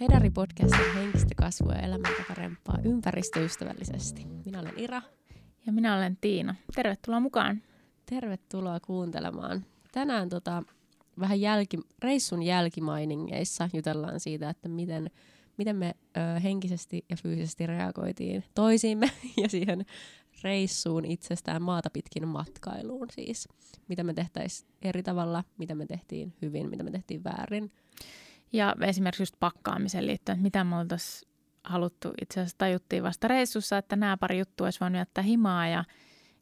Hedari podcastin henkistä kasvua ja elämäntapa ympäristöystävällisesti. Minä olen Ira. Ja minä olen Tiina. Tervetuloa mukaan. Tervetuloa kuuntelemaan. Tänään tota, vähän jälki, reissun jälkimainingeissa jutellaan siitä, että miten, miten me ö, henkisesti ja fyysisesti reagoitiin toisiimme ja siihen reissuun itsestään maata pitkin matkailuun siis. Mitä me tehtäisiin eri tavalla, mitä me tehtiin hyvin, mitä me tehtiin väärin. Ja esimerkiksi just pakkaamiseen liittyen, että mitä me oltaisiin haluttu, itse asiassa tajuttiin vasta reissussa, että nämä pari juttua olisi voinut jättää himaa ja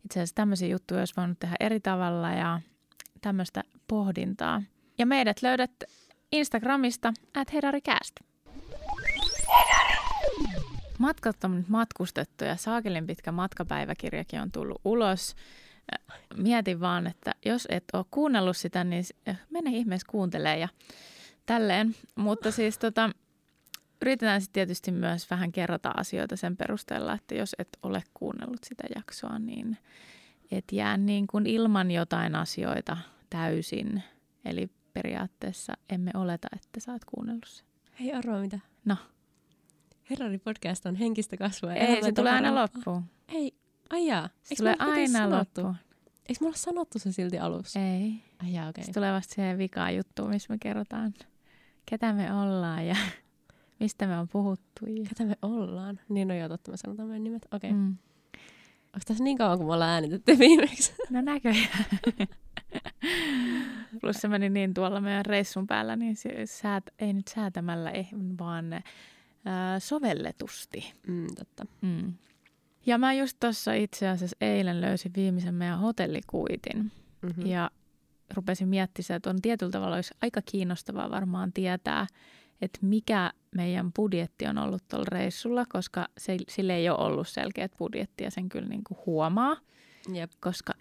itse asiassa tämmöisiä juttuja olisi voinut tehdä eri tavalla ja tämmöistä pohdintaa. Ja meidät löydät Instagramista at hedaricast. Matkat on nyt matkustettu ja saakelin pitkä matkapäiväkirjakin on tullut ulos. Mietin vaan, että jos et ole kuunnellut sitä, niin mene ihmeessä kuuntelee ja tälleen. Mutta siis tota, yritetään sitten tietysti myös vähän kerrata asioita sen perusteella, että jos et ole kuunnellut sitä jaksoa, niin et jää niin kuin ilman jotain asioita täysin. Eli periaatteessa emme oleta, että sä oot kuunnellut sen. Hei arvoa mitä? No. Herrari podcast on henkistä kasvua. Ei, se tulee aina loppuun. Ei, aijaa. Se tulee aina loppuun. Eikö mulla sanottu se silti alussa? Ei. Ai jaa, okei. Okay. Se tulee vasta siihen vikaan juttuun, missä me kerrotaan, ketä me ollaan ja mistä me on puhuttu. Ja... Ketä me ollaan? Niin, no joo, totta, me sanotaan meidän nimet. Okei. Okay. Mm. Onko tässä niin kauan, kun me ollaan äänitetty viimeksi? No näköjään. Plus se meni niin tuolla meidän reissun päällä, niin se säät, ei nyt säätämällä, ei, vaan ää, sovelletusti. Mm, totta. Mm. Ja mä just tuossa itse asiassa eilen löysin viimeisen meidän hotellikuitin. Mm-hmm. Ja rupesin miettimään, että on tietyllä tavalla olisi aika kiinnostavaa varmaan tietää, että mikä meidän budjetti on ollut tuolla reissulla, koska se, sille ei ole ollut selkeät budjetti ja sen kyllä niin kuin huomaa. Jep. Koska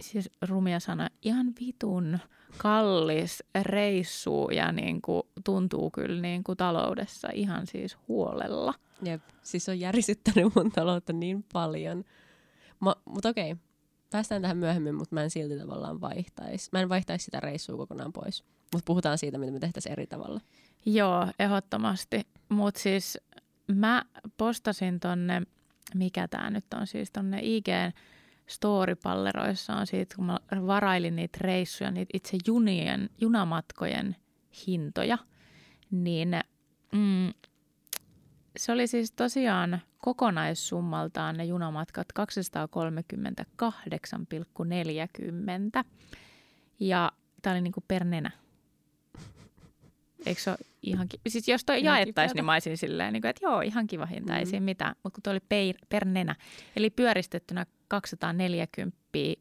siis rumia sana, ihan vitun kallis reissu ja niin kuin tuntuu kyllä niin kuin taloudessa ihan siis huolella. Jep, siis on järisyttänyt mun taloutta niin paljon. Mutta okei, päästään tähän myöhemmin, mutta mä en silti tavallaan vaihtaisi. Mä en vaihtaisi sitä reissua kokonaan pois. Mutta puhutaan siitä, mitä me tehtäisiin eri tavalla. Joo, ehdottomasti. Mutta siis mä postasin tonne, mikä tämä nyt on siis tonne IG storypalleroissa on siitä, kun mä varailin niitä reissuja, niitä itse junien, junamatkojen hintoja, niin mm, se oli siis tosiaan kokonaissummaltaan ne junamatkat 238,40. Ja tämä oli niinku per nenä. Eikö se ole ihan kiva? Siis jos toi jaettaisiin, niin mä olisin silleen, niin kuin, että joo, ihan kiva hinta, mm. ei siinä mitään. Mutta kun toi oli per, per nenä. Eli pyöristettynä 240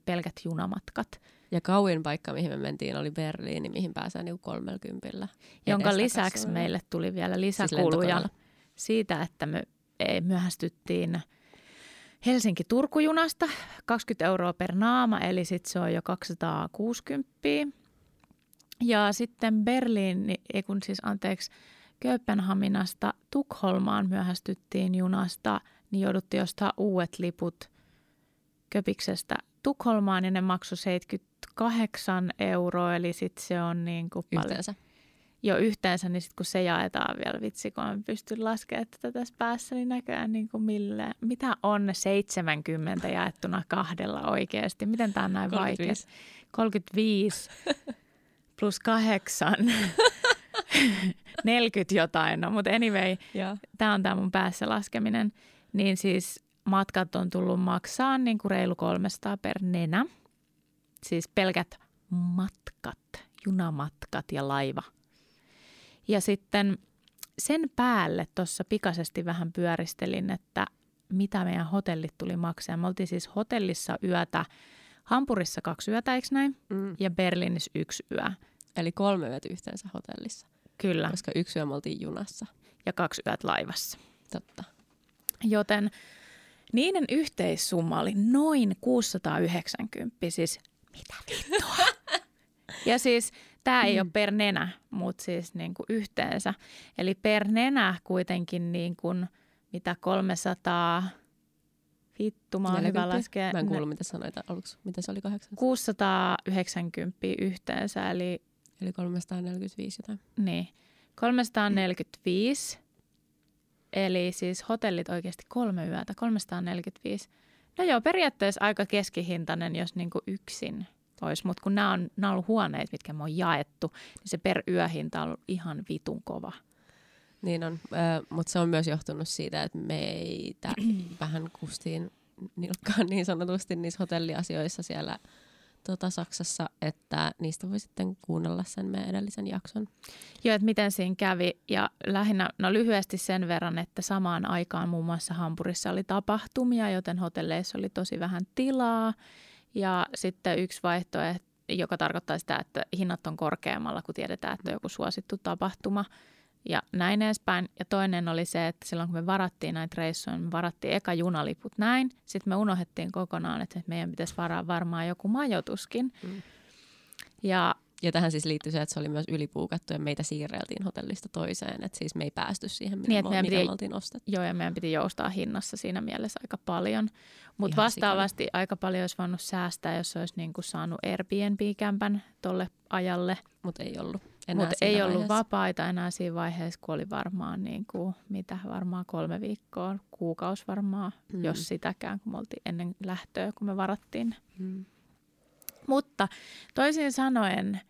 pelkät junamatkat. Ja kauin paikka, mihin me mentiin, oli Berliini, mihin pääsään niin 30. Jonka lisäksi meille tuli vielä lisäkuluja siis siitä, että me myöhästyttiin Helsinki-Turku-junasta 20 euroa per naama, eli sitten se on jo 260. Ja sitten Berliin, ei kun siis anteeksi, Kööpenhaminasta Tukholmaan myöhästyttiin junasta, niin jouduttiin ostaa uudet liput Köpiksestä Tukholmaan ja ne maksoi 78 euroa, eli sitten se on niin kuin Yhteensä? Jo yhteensä, niin sitten kun se jaetaan vielä, vitsi, kun mä pystyn laskemaan tätä tässä päässä, niin näköjään niin kuin mille, mitä on 70 jaettuna kahdella oikeasti? Miten tämä on näin 35. vaikea? 35 plus 8. 40 jotain, no mutta anyway, tämä on tämä mun päässä laskeminen. Niin siis matkat on tullut maksaa niin kuin reilu 300 per nenä. Siis pelkät matkat, junamatkat ja laiva. Ja sitten sen päälle tuossa pikaisesti vähän pyöristelin, että mitä meidän hotellit tuli maksaa. Me oltiin siis hotellissa yötä, Hampurissa kaksi yötä, eikö näin? Mm. Ja Berliinissä yksi yö. Eli kolme yötä yhteensä hotellissa. Kyllä. Koska yksi yö me oltiin junassa. Ja kaksi yöt laivassa. Totta. Joten niiden yhteissumma oli noin 690, siis mitä vittua? ja siis tämä ei mm. ole per nenä, mutta siis niin kuin yhteensä. Eli per nenä kuitenkin niin kuin, mitä 300, vittu mä oon hyvä laskea. Mä en kuullut, mitä sanoit aluksi. Mitä se oli 800? 690 yhteensä, eli... Eli 345 jotain. Niin. 345, eli siis hotellit oikeasti kolme yötä, 345. No joo, periaatteessa aika keskihintainen, jos niinku yksin olisi, mutta kun nämä on, nämä on ollut huoneet, mitkä me on jaettu, niin se per yöhinta on ollut ihan vitun kova. Niin on, äh, mutta se on myös johtunut siitä, että meitä vähän kustiin nilkkaan niin sanotusti niissä hotelliasioissa siellä tota, Saksassa, että niistä voi sitten kuunnella sen meidän edellisen jakson. Joo, että miten siinä kävi. Ja lähinnä, no lyhyesti sen verran, että samaan aikaan muun muassa Hampurissa oli tapahtumia, joten hotelleissa oli tosi vähän tilaa. Ja sitten yksi vaihtoehto, joka tarkoittaa sitä, että hinnat on korkeammalla, kun tiedetään, että on joku suosittu tapahtuma ja näin edespäin. Ja toinen oli se, että silloin kun me varattiin näitä reissuja, me varattiin eka junaliput näin. Sitten me unohdettiin kokonaan, että meidän pitäisi varaa varmaan joku majoituskin. Mm. Ja ja tähän siis liittyy se, että se oli myös ylipuukattu ja meitä siirreltiin hotellista toiseen. Että siis me ei päästy siihen, mitä niin, me, piti, me oltiin ostettu. Joo, ja meidän piti joustaa hinnassa siinä mielessä aika paljon. Mutta vastaavasti sikana. aika paljon olisi voinut säästää, jos olisi niinku saanut Airbnb-kämpän tolle ajalle. Mutta ei ollut. Mutta ei vaiheessa. ollut vapaita enää siinä vaiheessa, kun oli varmaan niin kuin, mitä varmaan kolme viikkoa, kuukausi varmaan, mm. jos sitäkään, kun me oltiin ennen lähtöä, kun me varattiin. Mm. Mutta toisin sanoen,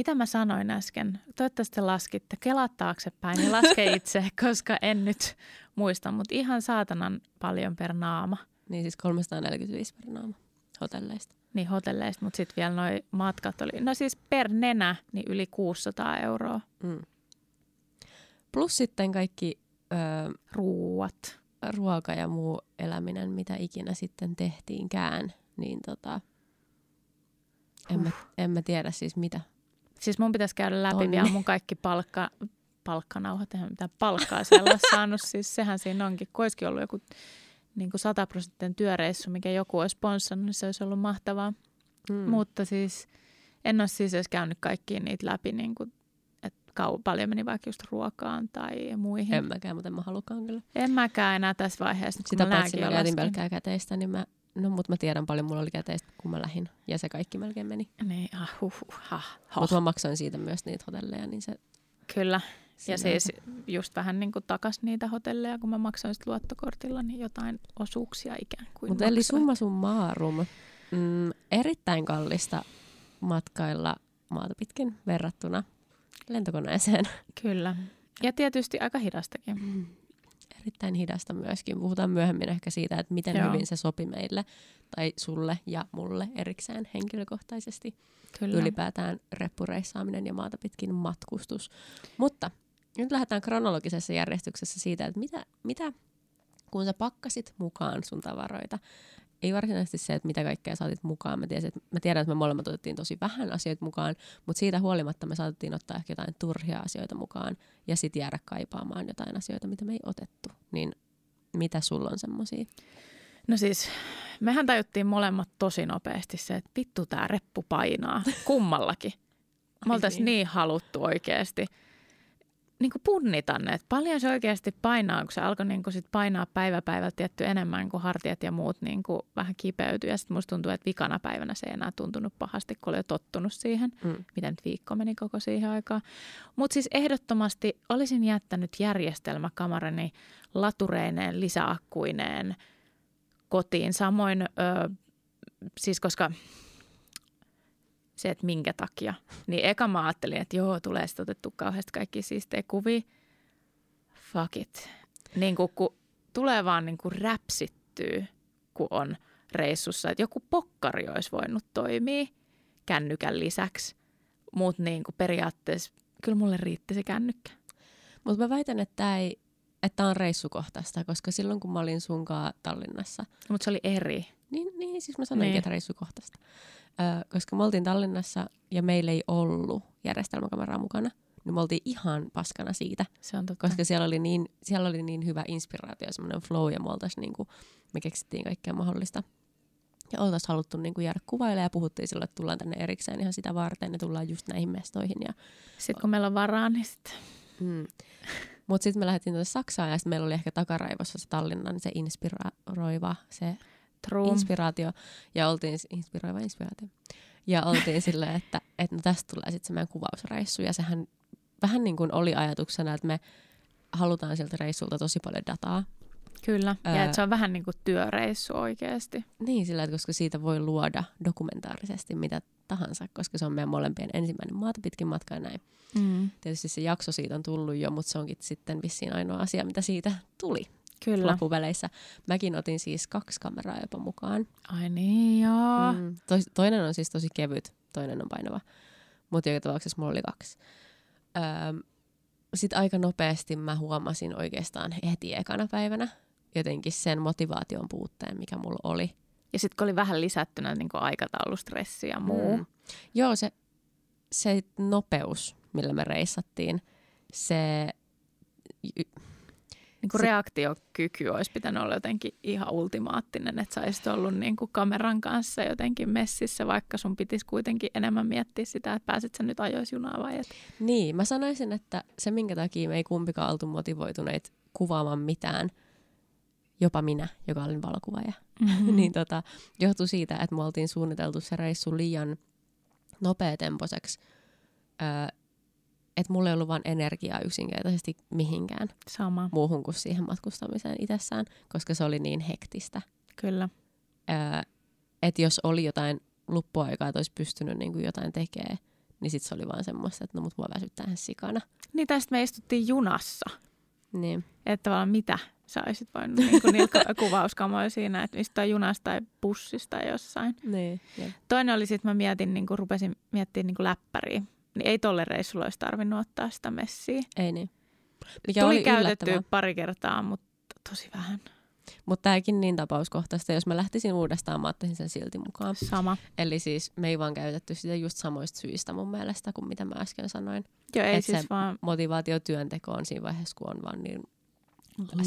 mitä mä sanoin äsken? Toivottavasti te laskitte. Kelaat taaksepäin ja laske itse, koska en nyt muista, mutta ihan saatanan paljon per naama. Niin siis 345 per naama hotelleista. Niin hotelleista, mutta sitten vielä noi matkat oli, no siis per nenä, niin yli 600 euroa. Mm. Plus sitten kaikki öö, ruuat. Ruoka ja muu eläminen, mitä ikinä sitten tehtiinkään, niin tota, en, mä, en mä tiedä siis mitä. Siis mun pitäisi käydä läpi Tonni. vielä mun kaikki palkka, palkkanauhat, eihän mitään palkkaa siellä saanut. Siis sehän siinä onkin, kun olisikin ollut joku niin kuin 100 prosenttinen työreissu, mikä joku olisi sponssannut, niin se olisi ollut mahtavaa. Hmm. Mutta siis en ole siis edes käynyt kaikkiin niitä läpi, niin kuin, että kau- paljon meni vaikka just ruokaan tai muihin. En mäkään, mutta en mä halukaan kyllä. En mäkään enää tässä vaiheessa. Sitä paitsi mä käytin pelkkää käteistä, niin mä No, mutta mä tiedän paljon, mulla oli käteistä, kun mä lähdin. Ja se kaikki melkein meni. Niin, ah, huh, huh, ha, Mutta mä maksoin siitä myös niitä hotelleja, niin se... Kyllä. Ja siis just vähän niin kuin takas niitä hotelleja, kun mä maksoin sit luottokortilla, niin jotain osuuksia ikään kuin Mutta eli summa summarum, mm, erittäin kallista matkailla maata pitkin verrattuna lentokoneeseen. Kyllä. Ja tietysti aika hidastakin. Mm erittäin hidasta myöskin. Puhutaan myöhemmin ehkä siitä, että miten Joo. hyvin se sopi meille tai sulle ja mulle erikseen henkilökohtaisesti. Kyllä. Ylipäätään reppureissaaminen ja maata pitkin matkustus. Mutta nyt lähdetään kronologisessa järjestyksessä siitä, että mitä, mitä kun sä pakkasit mukaan sun tavaroita, ei varsinaisesti se, että mitä kaikkea saatit mukaan. Mä, tiesin, että, mä tiedän, että me molemmat otettiin tosi vähän asioita mukaan, mutta siitä huolimatta me saatettiin ottaa ehkä jotain turhia asioita mukaan ja sitten jäädä kaipaamaan jotain asioita, mitä me ei otettu. Niin mitä sulla on semmoisia? No siis, mehän tajuttiin molemmat tosi nopeasti se, että vittu tämä reppu painaa kummallakin. Me oltaisiin niin. niin haluttu oikeasti niin kuin punnita ne, että paljon se oikeasti painaa, kun se alkoi niin kuin sit painaa päivä päivältä tietty enemmän kuin hartiat ja muut niin kuin vähän kipeytyi. Ja sitten musta tuntuu, että vikana päivänä se ei enää tuntunut pahasti, kun oli jo tottunut siihen. Mm. Miten nyt viikko meni koko siihen aikaan. Mutta siis ehdottomasti olisin jättänyt järjestelmäkamarani latureineen, lisäakkuineen kotiin. Samoin, ö, siis koska se, että minkä takia. Niin eka mä ajattelin, että joo, tulee sitten otettu kauheasti kaikki siistejä kuvia. Fuck it. Niin kuin, kun tulee vaan niin kuin räpsittyy, kun on reissussa. Että joku pokkari olisi voinut toimia kännykän lisäksi. Mutta niin kuin periaatteessa kyllä mulle riitti se kännykkä. Mutta mä väitän, että tämä ei että on reissukohtaista, koska silloin kun mä olin sunkaan Tallinnassa. Mutta se oli eri. Niin, niin siis mä sanoin, niin. että reissukohtaista koska me oltiin Tallinnassa ja meillä ei ollut järjestelmäkameraa mukana, niin me oltiin ihan paskana siitä. Se on totta. Koska siellä oli niin, siellä oli niin hyvä inspiraatio, semmoinen flow, ja me, niin kuin, me keksittiin kaikkea mahdollista. Ja oltaisiin haluttu niin kuin jäädä kuvailemaan ja puhuttiin silloin, että tullaan tänne erikseen ihan sitä varten ja tullaan just näihin mestoihin. Ja... Sitten kun meillä on varaa, niin sitten... Mm. Mutta sitten me lähdettiin tuonne Saksaan ja sitten meillä oli ehkä takaraivossa se Tallinnan se inspiroiva, se True. inspiraatio. Ja oltiin, inspiroiva inspiraatio. Ja oltiin silleen, että, että no tästä tulee sitten se meidän kuvausreissu. Ja sehän vähän niin kuin oli ajatuksena, että me halutaan sieltä reissulta tosi paljon dataa. Kyllä, ja Ää- että se on vähän niin kuin työreissu oikeasti. Niin, sillä että koska siitä voi luoda dokumentaarisesti mitä tahansa, koska se on meidän molempien ensimmäinen maata pitkin matka ja näin. Mm. Tietysti se jakso siitä on tullut jo, mutta se onkin sitten vissiin ainoa asia, mitä siitä tuli Kyllä. loppupeleissä. Mäkin otin siis kaksi kameraa jopa mukaan. Ai niin, joo. Mm. Tois, toinen on siis tosi kevyt, toinen on painava. Mutta joka tapauksessa mulla oli kaksi. Öö, Sitten aika nopeasti mä huomasin oikeastaan heti ekana päivänä jotenkin sen motivaation puutteen, mikä mulla oli. Ja sitten kun oli vähän lisättynä niin kuin aikataulustressi ja muu. Mm. Joo, se, se nopeus, millä me reissattiin, se Niin kuin Se- reaktiokyky olisi pitänyt olla jotenkin ihan ultimaattinen, että sä olisit ollut niin kuin kameran kanssa jotenkin messissä, vaikka sun pitisi kuitenkin enemmän miettiä sitä, että pääset sä nyt ajois junaa vai et. Niin, mä sanoisin, että se minkä takia me ei kumpikaan oltu motivoituneet kuvaamaan mitään, jopa minä, joka olin valokuvaaja, mm. niin tota, johtui siitä, että me oltiin suunniteltu se reissu liian nopeatempoiseksi, öö, että mulla ei ollut vaan energiaa yksinkertaisesti mihinkään Sama, muuhun kuin siihen matkustamiseen itsessään, koska se oli niin hektistä. kyllä. Öö, että jos oli jotain luppuaikaa, että olisi pystynyt niin kuin jotain tekemään, niin sitten se oli vaan semmoista, että no mut mua väsyttää ihan sikana. Niin tästä me istuttiin junassa, Niin. että tavallaan mitä sä olisit voinut niin kuin niillä kuvauskamoilla siinä, että mistä junasta tai bussista tai jossain. Niin. Jep. Toinen oli sitten, mä mietin, niin kuin rupesin miettimään niin kuin läppäriä. Niin ei tolle reissulla olisi tarvinnut ottaa sitä messiä. Ei niin. Mikä Tuli oli yllättävää. pari kertaa, mutta tosi vähän. Mutta tämäkin niin tapauskohtaista, jos mä lähtisin uudestaan, mä ottaisin sen silti mukaan. Sama. Eli siis me ei vaan käytetty sitä just samoista syistä mun mielestä, kuin mitä mä äsken sanoin. Joo, ei Et siis se vaan... Motivaatio työntekoon siinä vaiheessa, kun on vaan niin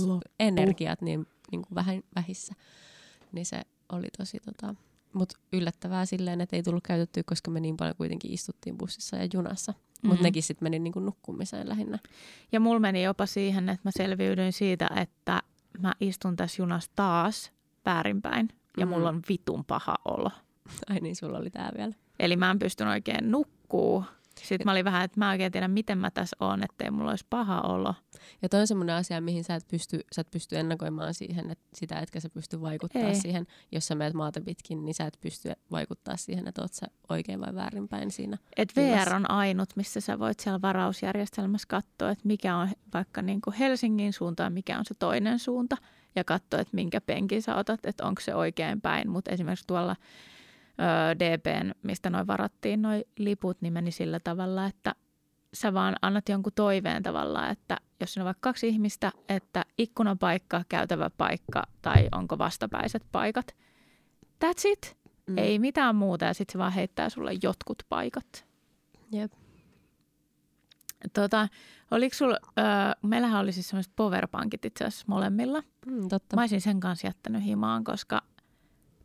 Loppu. energiat niin, niin kuin vähän vähissä. Niin se oli tosi tota, mutta yllättävää silleen, että ei tullut käytettyä, koska me niin paljon kuitenkin istuttiin bussissa ja junassa. Mm-hmm. Mutta Mhm. nekin sitten meni niin kuin nukkumiseen lähinnä. Ja mulla meni jopa siihen, että mä selviydyin siitä, että mä istun tässä junassa taas väärinpäin. Ja Mhm. mulla on vitun paha olo. Ai niin, sulla oli tää vielä. Eli mä en pystynyt oikein nukkuu. Sitten mä olin vähän, että mä oikein tiedä, miten mä tässä oon, ettei mulla olisi paha olo. Ja toi on semmoinen asia, mihin sä et pysty, sä et pysty ennakoimaan siihen, että sitä etkä sä pysty vaikuttaa Ei. siihen. Jos sä meet maata pitkin, niin sä et pysty vaikuttaa siihen, että oot sä oikein vai väärinpäin siinä. Et. VR on ainut, missä sä voit siellä varausjärjestelmässä katsoa, että mikä on vaikka niin kuin Helsingin suunta ja mikä on se toinen suunta. Ja katsoa, että minkä penkin sä otat, että onko se oikein päin. Mutta esimerkiksi tuolla DPn, mistä noin varattiin noin liput, niin meni sillä tavalla, että sä vaan annat jonkun toiveen tavallaan, että jos siinä on vaikka kaksi ihmistä, että ikkunapaikka, käytävä paikka tai onko vastapäiset paikat. That's it. Mm. Ei mitään muuta ja sitten se vaan heittää sulle jotkut paikat. Jep. Tota, oliko sulla, öö, meillähän oli siis semmoiset powerpankit itse asiassa molemmilla. Mm, totta. Mä olisin sen kanssa jättänyt himaan, koska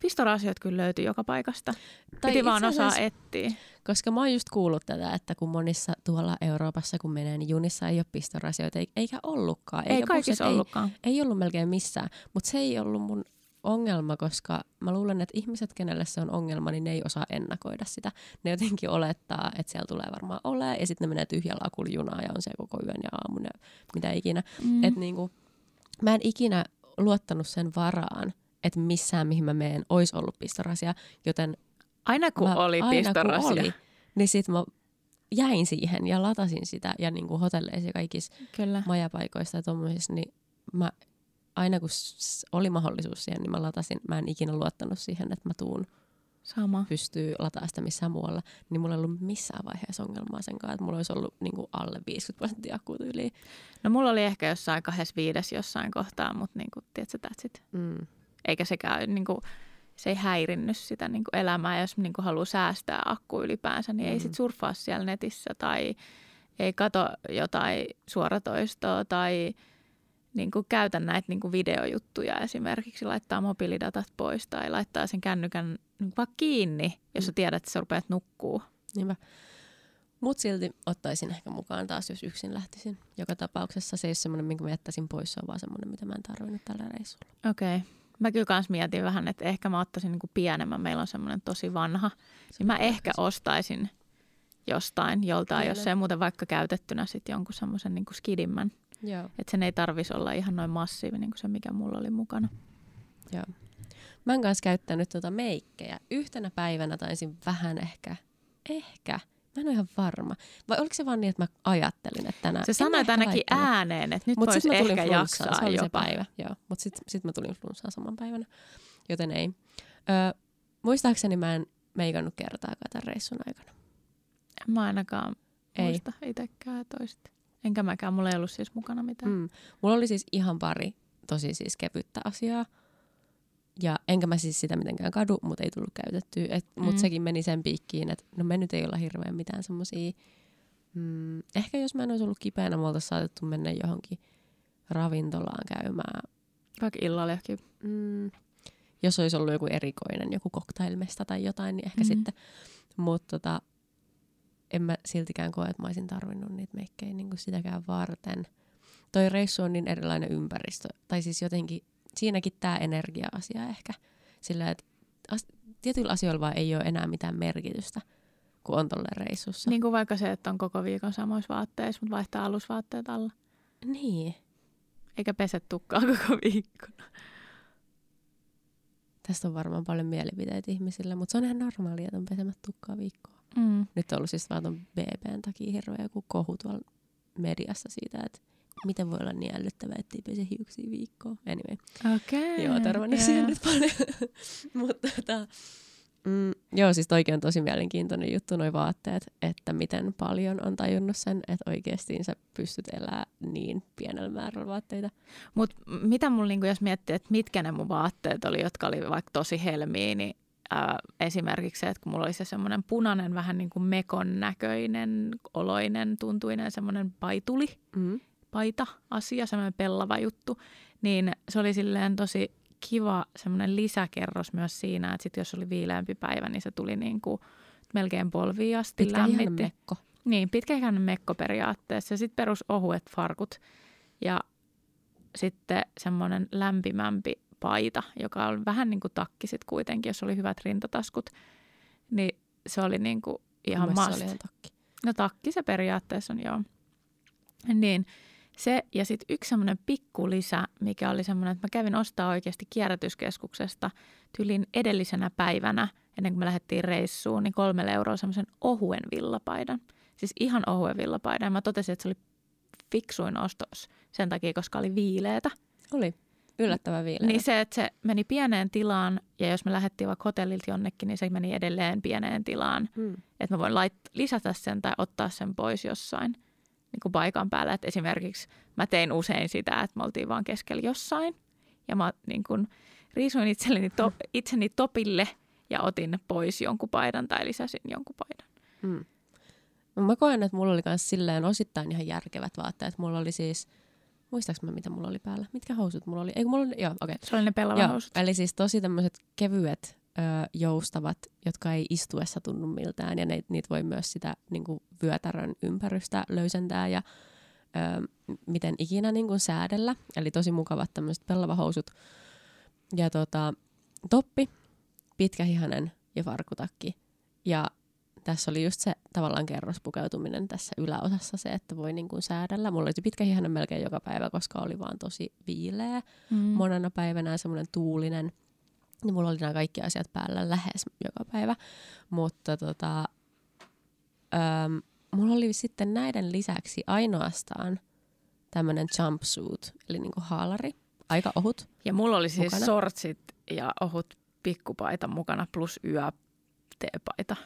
pistorasiot kyllä löytyi joka paikasta. Tai Piti vaan osaa etsiä. Koska mä oon just kuullut tätä, että kun monissa tuolla Euroopassa kun menee, niin junissa ei ole pistorasioita, ei- eikä ollutkaan. Ei eikä kaikissa bussit, ollutkaan. Ei, ei ollut melkein missään, mutta se ei ollut mun ongelma, koska mä luulen, että ihmiset, kenelle se on ongelma, niin ne ei osaa ennakoida sitä. Ne jotenkin olettaa, että siellä tulee varmaan ole, ja sitten ne menee tyhjällä akulla junaan ja on se koko yön ja aamun ja mitä ikinä. Mm. Et niinku, mä en ikinä luottanut sen varaan, että missään mihin mä meen olisi ollut pistorasia, joten Aina kun mä, oli aina pistorasia. Kun oli, niin sit mä jäin siihen ja latasin sitä ja niinku hotelleissa ja kaikissa Kyllä. majapaikoissa ja tommosissa, niin mä aina kun oli mahdollisuus siihen, niin mä latasin. Mä en ikinä luottanut siihen, että mä tuun Sama. pystyy lataa sitä missään muualla. Niin mulla ei ollut missään vaiheessa ongelmaa sen kanssa, että mulla olisi ollut niinku alle 50 prosenttia akkuu tyyliin. No mulla oli ehkä jossain kahdessa viides jossain kohtaa, mutta niin kuin, tiedätkö, that's it. Mm. Eikä sekään niin kuin, se ei häirinnyt sitä niin kuin elämää. Jos niin kuin haluaa säästää akku ylipäänsä, niin mm. ei Mm. sit surffaa siellä netissä tai ei kato jotain suoratoistoa tai niin kuin käytä näitä niin kuin videojuttuja esimerkiksi, laittaa mobiilidatat pois tai laittaa sen kännykän niin vaan kiinni, jos sä Mm. tiedät, että sä rupeat nukkuu. Niinpä. Mut silti ottaisin ehkä mukaan taas, jos yksin lähtisin. Joka tapauksessa se ei ole semmoinen, minkä mä jättäisin pois, se on vaan semmoinen, mitä mä en tarvinnut tällä reissulla. Okei. Okay. Mä kyllä kans mietin vähän, että ehkä mä ottaisin niin kuin pienemmän. Meillä on semmoinen tosi vanha. Niin mä ehkä ostaisin jostain, joltain, Kyllä. jos se muuten vaikka käytettynä sitten jonkun semmoisen niin skidimmän. Että sen ei tarvisi olla ihan noin massiivinen kuin se, mikä mulla oli mukana. Joo. Mä oon kanssa käyttänyt tuota meikkejä. Yhtenä päivänä taisin vähän ehkä, ehkä, mä en ole ihan varma. Vai oliko se vaan niin, että mä ajattelin, että tänään... Se sanoi ainakin laittanut. ääneen, että nyt Mut voisi ehkä jaksaa se oli jopa. se päivä, joo. Mutta sitten sit mä tulin flunssaan saman päivänä, joten ei. Öö, muistaakseni mä en meikannut kertaakaan tämän reissun aikana. En mä ainakaan Ei. muista itsekään toista. Enkä mäkään, mulla ei ollut siis mukana mitään. Mm. Mulla oli siis ihan pari tosi siis kevyttä asiaa. Ja enkä mä siis sitä mitenkään kadu, mutta ei tullut käytettyä. Et, Mutta Mm. sekin meni sen piikkiin, että no me nyt ei olla hirveän mitään semmosia... Mm, ehkä jos mä en olisi ollut kipeänä, me oltaisiin saatettu mennä johonkin ravintolaan käymään. Vaikka illalla johonkin. Mm, jos olisi ollut joku erikoinen, joku cocktailmesta tai jotain, niin ehkä Mhm. sitten. Mutta tota, en mä siltikään koe, että mä olisin tarvinnut niitä meikkejä niin kuin sitäkään varten. Toi reissu on niin erilainen ympäristö. Tai siis jotenkin, siinäkin tämä energia-asia ehkä. Sillä, että as- tietyillä asioilla vaan ei ole enää mitään merkitystä, kun on tolle reissussa. Niin kuin vaikka se, että on koko viikon samoissa vaatteissa, mutta vaihtaa alusvaatteet alla. niin. Eikä pese tukkaa koko viikko. Tästä on varmaan paljon mielipiteitä ihmisillä, mutta se on ihan normaalia, että on pesemät tukkaa viikkoa. Mm. Nyt on ollut siis vaan ton BBn takia hirveä joku kohu tuolla mediassa siitä, että miten voi olla niin ällöttävää, että ei pese hiuksia viikkoon. Anyway, Okei. joo, törmännyt siihen nyt paljon. Mutta tota, mm, joo, siis toikin on tosi mielenkiintoinen juttu, noi vaatteet, että miten paljon on tajunnut sen, että oikeasti sä pystyt elämään niin pienellä määrällä vaatteita. Mutta mitä mulla, niinku, jos miettii, että mitkä ne mun vaatteet oli, jotka oli vaikka tosi helmiä, niin ää, esimerkiksi se, että kun mulla oli se semmoinen punainen, vähän niin kuin mekon näköinen, oloinen, tuntuinen semmoinen paituli, Mm. Paita-asia, semmoinen pellava juttu, niin se oli silleen tosi kiva semmoinen lisäkerros myös siinä, että sit jos oli viileämpi päivä, niin se tuli niin kuin melkein polviin asti Pitkä lämmitti. mekko. Niin, pitkäikäinen mekko periaatteessa. Ja sitten perus ohuet farkut ja sitten semmoinen lämpimämpi paita, joka on vähän niin kuin takki sit kuitenkin, jos oli hyvät rintataskut. Niin se oli niin kuin ihan must. Se oli ihan takki. No takki se periaatteessa on, joo. Niin se ja sitten yksi semmoinen pikku lisä, mikä oli semmoinen, että mä kävin ostaa oikeasti kierrätyskeskuksesta tylin edellisenä päivänä, ennen kuin me lähdettiin reissuun, niin kolmelle euroa semmoisen ohuen villapaidan. Siis ihan ohuen villapaidan. Mä totesin, että se oli fiksuin ostos sen takia, koska oli viileetä. Oli yllättävän viileä. Niin se, että se meni pieneen tilaan ja jos me lähdettiin vaikka hotellilta jonnekin, niin se meni edelleen pieneen tilaan Hmm. että mä voin lait- lisätä sen tai ottaa sen pois jossain niin kuin paikan päällä. Et esimerkiksi mä tein usein sitä, että me oltiin vaan keskellä jossain ja mä niin kuin riisuin itselleni to- itseni topille ja otin pois jonkun paidan tai lisäsin jonkun paidan. Mm. No mä koen, että mulla oli myös silleen osittain ihan järkevät vaatteet. Mulla oli siis, muistaaks mä mitä mulla oli päällä? Mitkä housut mulla oli? Ei mulla oli, joo, okei. Se oli ne Okay. Joo, pellavahousut. eli siis tosi tämmöiset kevyet, ö, joustavat, jotka ei istuessa tunnu miltään. Ja ne, niitä voi myös sitä niin kuin vyötärön ympärystä löysentää ja ö, miten ikinä niin kuin säädellä. Eli tosi mukavat tämmöiset pellavahousut. Ja tota, toppi, pitkähihanen ja farkutakki. Ja tässä oli just se tavallaan kerrospukeutuminen tässä yläosassa se, että voi niin kuin säädellä. Mulla oli se pitkähihanen melkein joka päivä, koska oli vaan tosi viileä Mm. monena päivänä semmoinen tuulinen. Ja mulla oli nämä kaikki asiat päällä lähes joka päivä. Mutta tota, öm, mulla oli sitten näiden lisäksi ainoastaan tämmöinen jumpsuit, eli niinku haalari, aika ohut. Ja mulla oli siis Mukana. sortsit ja ohut pikkupaita mukana plus yöteepaita.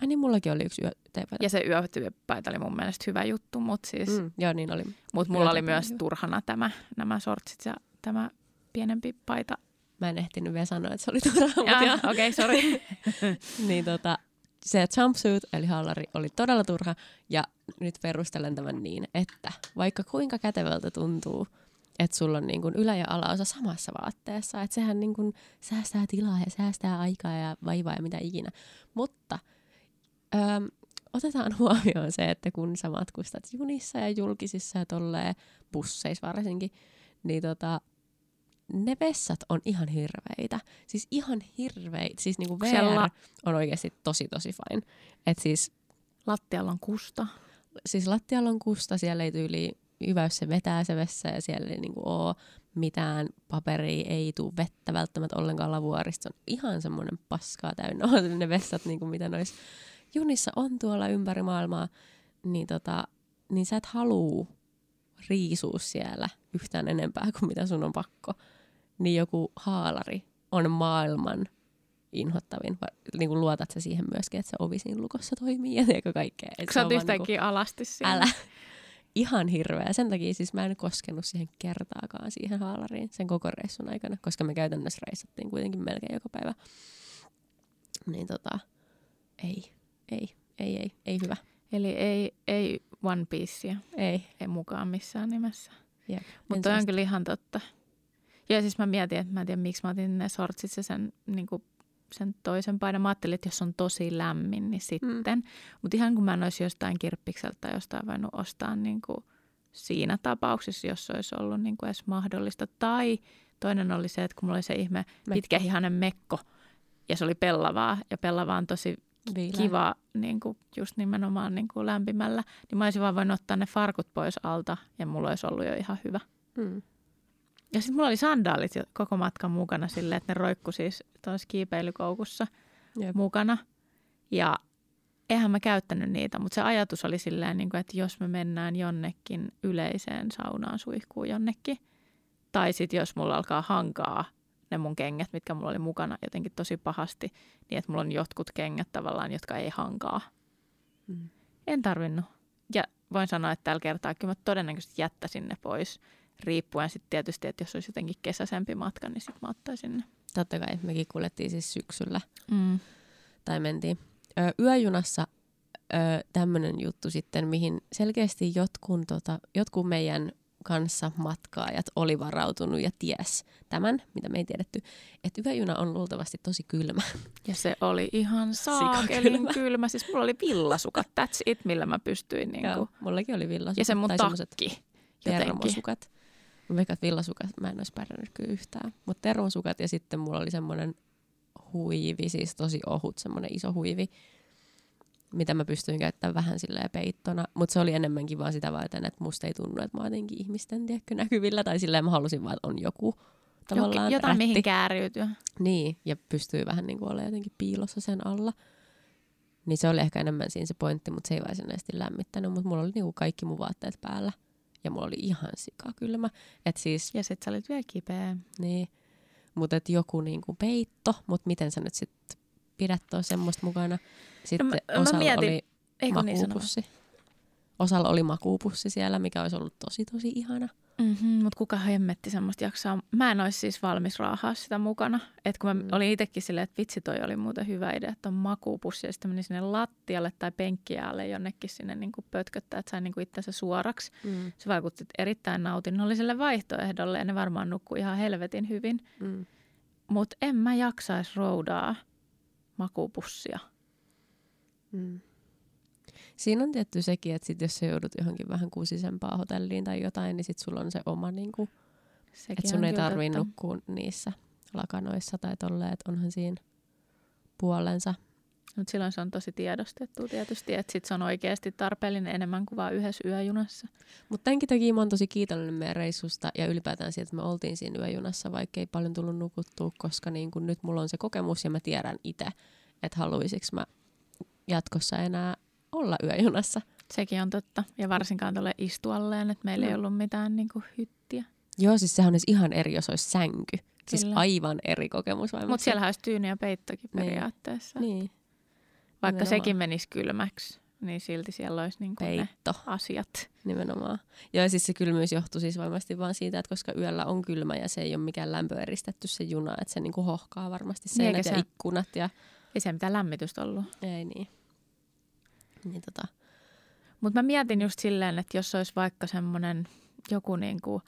Ai niin, mullakin oli yksi yö teepaita. Ja se yöteepaita oli mun mielestä hyvä juttu, mutta siis Mm, joo, niin oli. Mutta mulla oli Yöteepaita myös hyvä. turhana tämä, nämä sortsit ja tämä pienempi paita. Mä en ehtinyt vielä sanoa, että se oli joo. Okei, okay, sori. niin tota, se jumpsuit eli haalari oli todella turha ja nyt perustelen tämän niin, että vaikka kuinka kätevältä tuntuu, että sulla on niin kuin ylä- ja alaosa samassa vaatteessa, että sehän niin kuin säästää tilaa ja säästää aikaa ja vaivaa ja mitä ikinä. Mutta öm, otetaan huomioon se, että kun sä matkustat junissa ja julkisissa ja tolleen busseissa varsinkin, niin tota, ne vessat on ihan hirveitä. Siis ihan hirveitä. Siis niinku VR Siellä- on oikeasti tosi tosi fine. Et siis Lattialla on kusta. Siis lattialla on kusta, siellä ei tyyli hyväys se vetää se vessa ja siellä ei niinku ole mitään paperia, ei tule vettä välttämättä ollenkaan lavuarista. Se on ihan semmoinen paskaa täynnä on ne vessat, niinku mitä noissa junissa on tuolla ympäri maailmaa. Niin, tota, niin sä et halua riisua siellä yhtään enempää kuin mitä sun on pakko. Niin joku haalari on maailman inhottavin. Niin kuin luotat sä siihen myöskin, että se ovi siinä lukossa toimii ja teekö kaikkea. Et Sä oot yhtäkkiä niinku- alasti siellä. Älä. Ihan hirveä. Sen takia siis mä en koskenut siihen kertaakaan siihen haalariin sen koko reissun aikana, koska me käytännössä reissattiin kuitenkin melkein joka päivä. Niin tota, ei, ei, ei, ei, ei hyvä. Eli ei, ei One Piecea, Ei. ei mukaan missään nimessä. Mutta on kyllä ihan totta. Ja siis mä mietin, että mä en tiedä miksi mä otin ne sortsit ja sen, niin sen toisen paidan. Mä ajattelin, että jos on tosi lämmin, niin sitten. Mm. Mutta ihan kun mä en olisi jostain kirppikseltä tai jostain voinut ostaa niin kuin siinä tapauksessa, jos olisi ollut niin kuin edes mahdollista. Tai toinen oli se, että kun mulla oli se ihme pitkähihainen mekko ja se oli pellavaa ja pellavaa on tosi Viilää. kiva niin kuin just nimenomaan niin kuin lämpimällä, niin mä olisin vaan voinut ottaa ne farkut pois alta ja mulla olisi ollut jo ihan hyvä. Mm. Ja sitten mulla oli sandaalit jo koko matkan mukana silleen, että ne roikku siis tuossa kiipeilykoukussa Jep. mukana. Ja eihän mä käyttänyt niitä, mutta se ajatus oli silleen, niin kuin, että jos me mennään jonnekin yleiseen saunaan suihkuun jonnekin, tai sitten jos mulla alkaa hankaa ne mun kengät, mitkä mulla oli mukana jotenkin tosi pahasti, niin että mulla on jotkut kengät tavallaan, jotka ei hankaa. Mm. En tarvinnut. Ja voin sanoa, että tällä kertaa kyllä mä todennäköisesti jättäisin ne pois, riippuen sitten tietysti, että jos olisi jotenkin kesäisempi matka, niin sitten mä ottaisin ne. Totta kai, mekin kuljettiin siis syksyllä Mm. tai mentiin. Ö, yöjunassa tämmöinen juttu sitten, mihin selkeästi jotkun, tota, jotkut meidän kanssa matkaajat oli varautunut ja ties tämän, mitä me ei tiedetty, että yöjuna on luultavasti tosi kylmä. Ja se oli ihan saakelin kylmä. Siis mulla oli villasukat, that's it, millä mä pystyin. Niin Joo, kuin. mullakin oli villasukat. Ja se mun tai takki jotenkin. termosukat. Mä veikkaan, että villasukat mä en olisi pärjännyt kyllä yhtään. Mutta termosukat ja sitten mulla oli semmoinen huivi, siis tosi ohut, semmoinen iso huivi, mitä mä pystyin käyttämään vähän silleen peittona. Mutta se oli enemmänkin vaan sitä varten, että musta ei tunnu, että mä oon jotenkin ihmisten tiedätkö, näkyvillä. Tai silleen mä halusin vaan, että on joku tavallaan Jotain, rätti. mihin kääriytyä. Niin, ja pystyy vähän niin kuin olemaan jotenkin piilossa sen alla. Niin se oli ehkä enemmän siinä se pointti, mutta se ei varsinaisesti lämmittänyt. Mutta mulla oli niinku kaikki mun vaatteet päällä. Ja mulla oli ihan sikakylmä. Et siis, Ja sit sä olit vielä kipeä. niin. Mutta et joku niinku peitto, mutta miten sä nyt sitten pidät tuo semmoista mukana. Sitten No mä- mä osalla mietin- oli Eikö niin makuupussi. Osalla oli makuupussi siellä, mikä olisi ollut tosi tosi ihana. Mm-hmm, mutta kuka hemmetti semmoista jaksaa. Mä en olisi siis valmis raahaa sitä mukana. Et kun mä Mm. olin itsekin silleen, että vitsi toi oli muuten hyvä idea, että on makuupussi ja sitten menin sinne lattialle tai penkkiäälle jonnekin sinne niin kuin pötköttää, että sain niin kuin itsensä suoraksi. Mm. Se vaikutti erittäin nautinnolliselle vaihtoehdolle ja ne varmaan nukkui ihan helvetin hyvin. Mm. Mutta en mä jaksaisi roudaa makuupussia. Mm. Siinä on tietty sekin, että sit jos sä joudut johonkin vähän kuusisempaan hotelliin tai jotain, niin sit sulla on se oma, niinku, Sekin että sun ei tarvii totta. nukkua niissä lakanoissa tai tolleen, että onhan siinä puolensa. Mutta silloin se on tosi tiedostettu tietysti, että sit se on oikeasti tarpeellinen enemmän kuin vain yhdessä yöjunassa. Mutta tämänkin takia mä oon tosi kiitollinen meidän reissusta ja ylipäätään siitä, että me oltiin siinä yöjunassa, vaikka ei paljon tullut nukuttua, koska niin kun nyt mulla on se kokemus ja mä tiedän itse, että haluaisinko mä jatkossa enää olla yöjunassa. Sekin on totta. Ja varsinkaan tuolle istualleen, että meillä ei Mm. ollut mitään niin kuin hyttiä. Joo, siis sehän olisi ihan eri, jos olisi sänky. Siis Kyllä. aivan eri kokemus. Mutta siellä olisi tyyny ja peittokin Niin. periaatteessa. Niin, Vaikka nimenomaan. sekin menisi kylmäksi, niin silti siellä olisi niin kuin ne asiat. Nimenomaan. Joo, ja siis se kylmyys johtui siis varmasti vaan siitä, että koska yöllä on kylmä ja se ei ole mikään lämpöeristetty se juna, että se niinku hohkaa varmasti Niin, seinät eikä ja se- ikkunat ja Ei se mitään lämmitystä ollut. ei niin. Niin tota, Mutta mä mietin just silleen, että jos olisi vaikka semmoinen joku niin kuin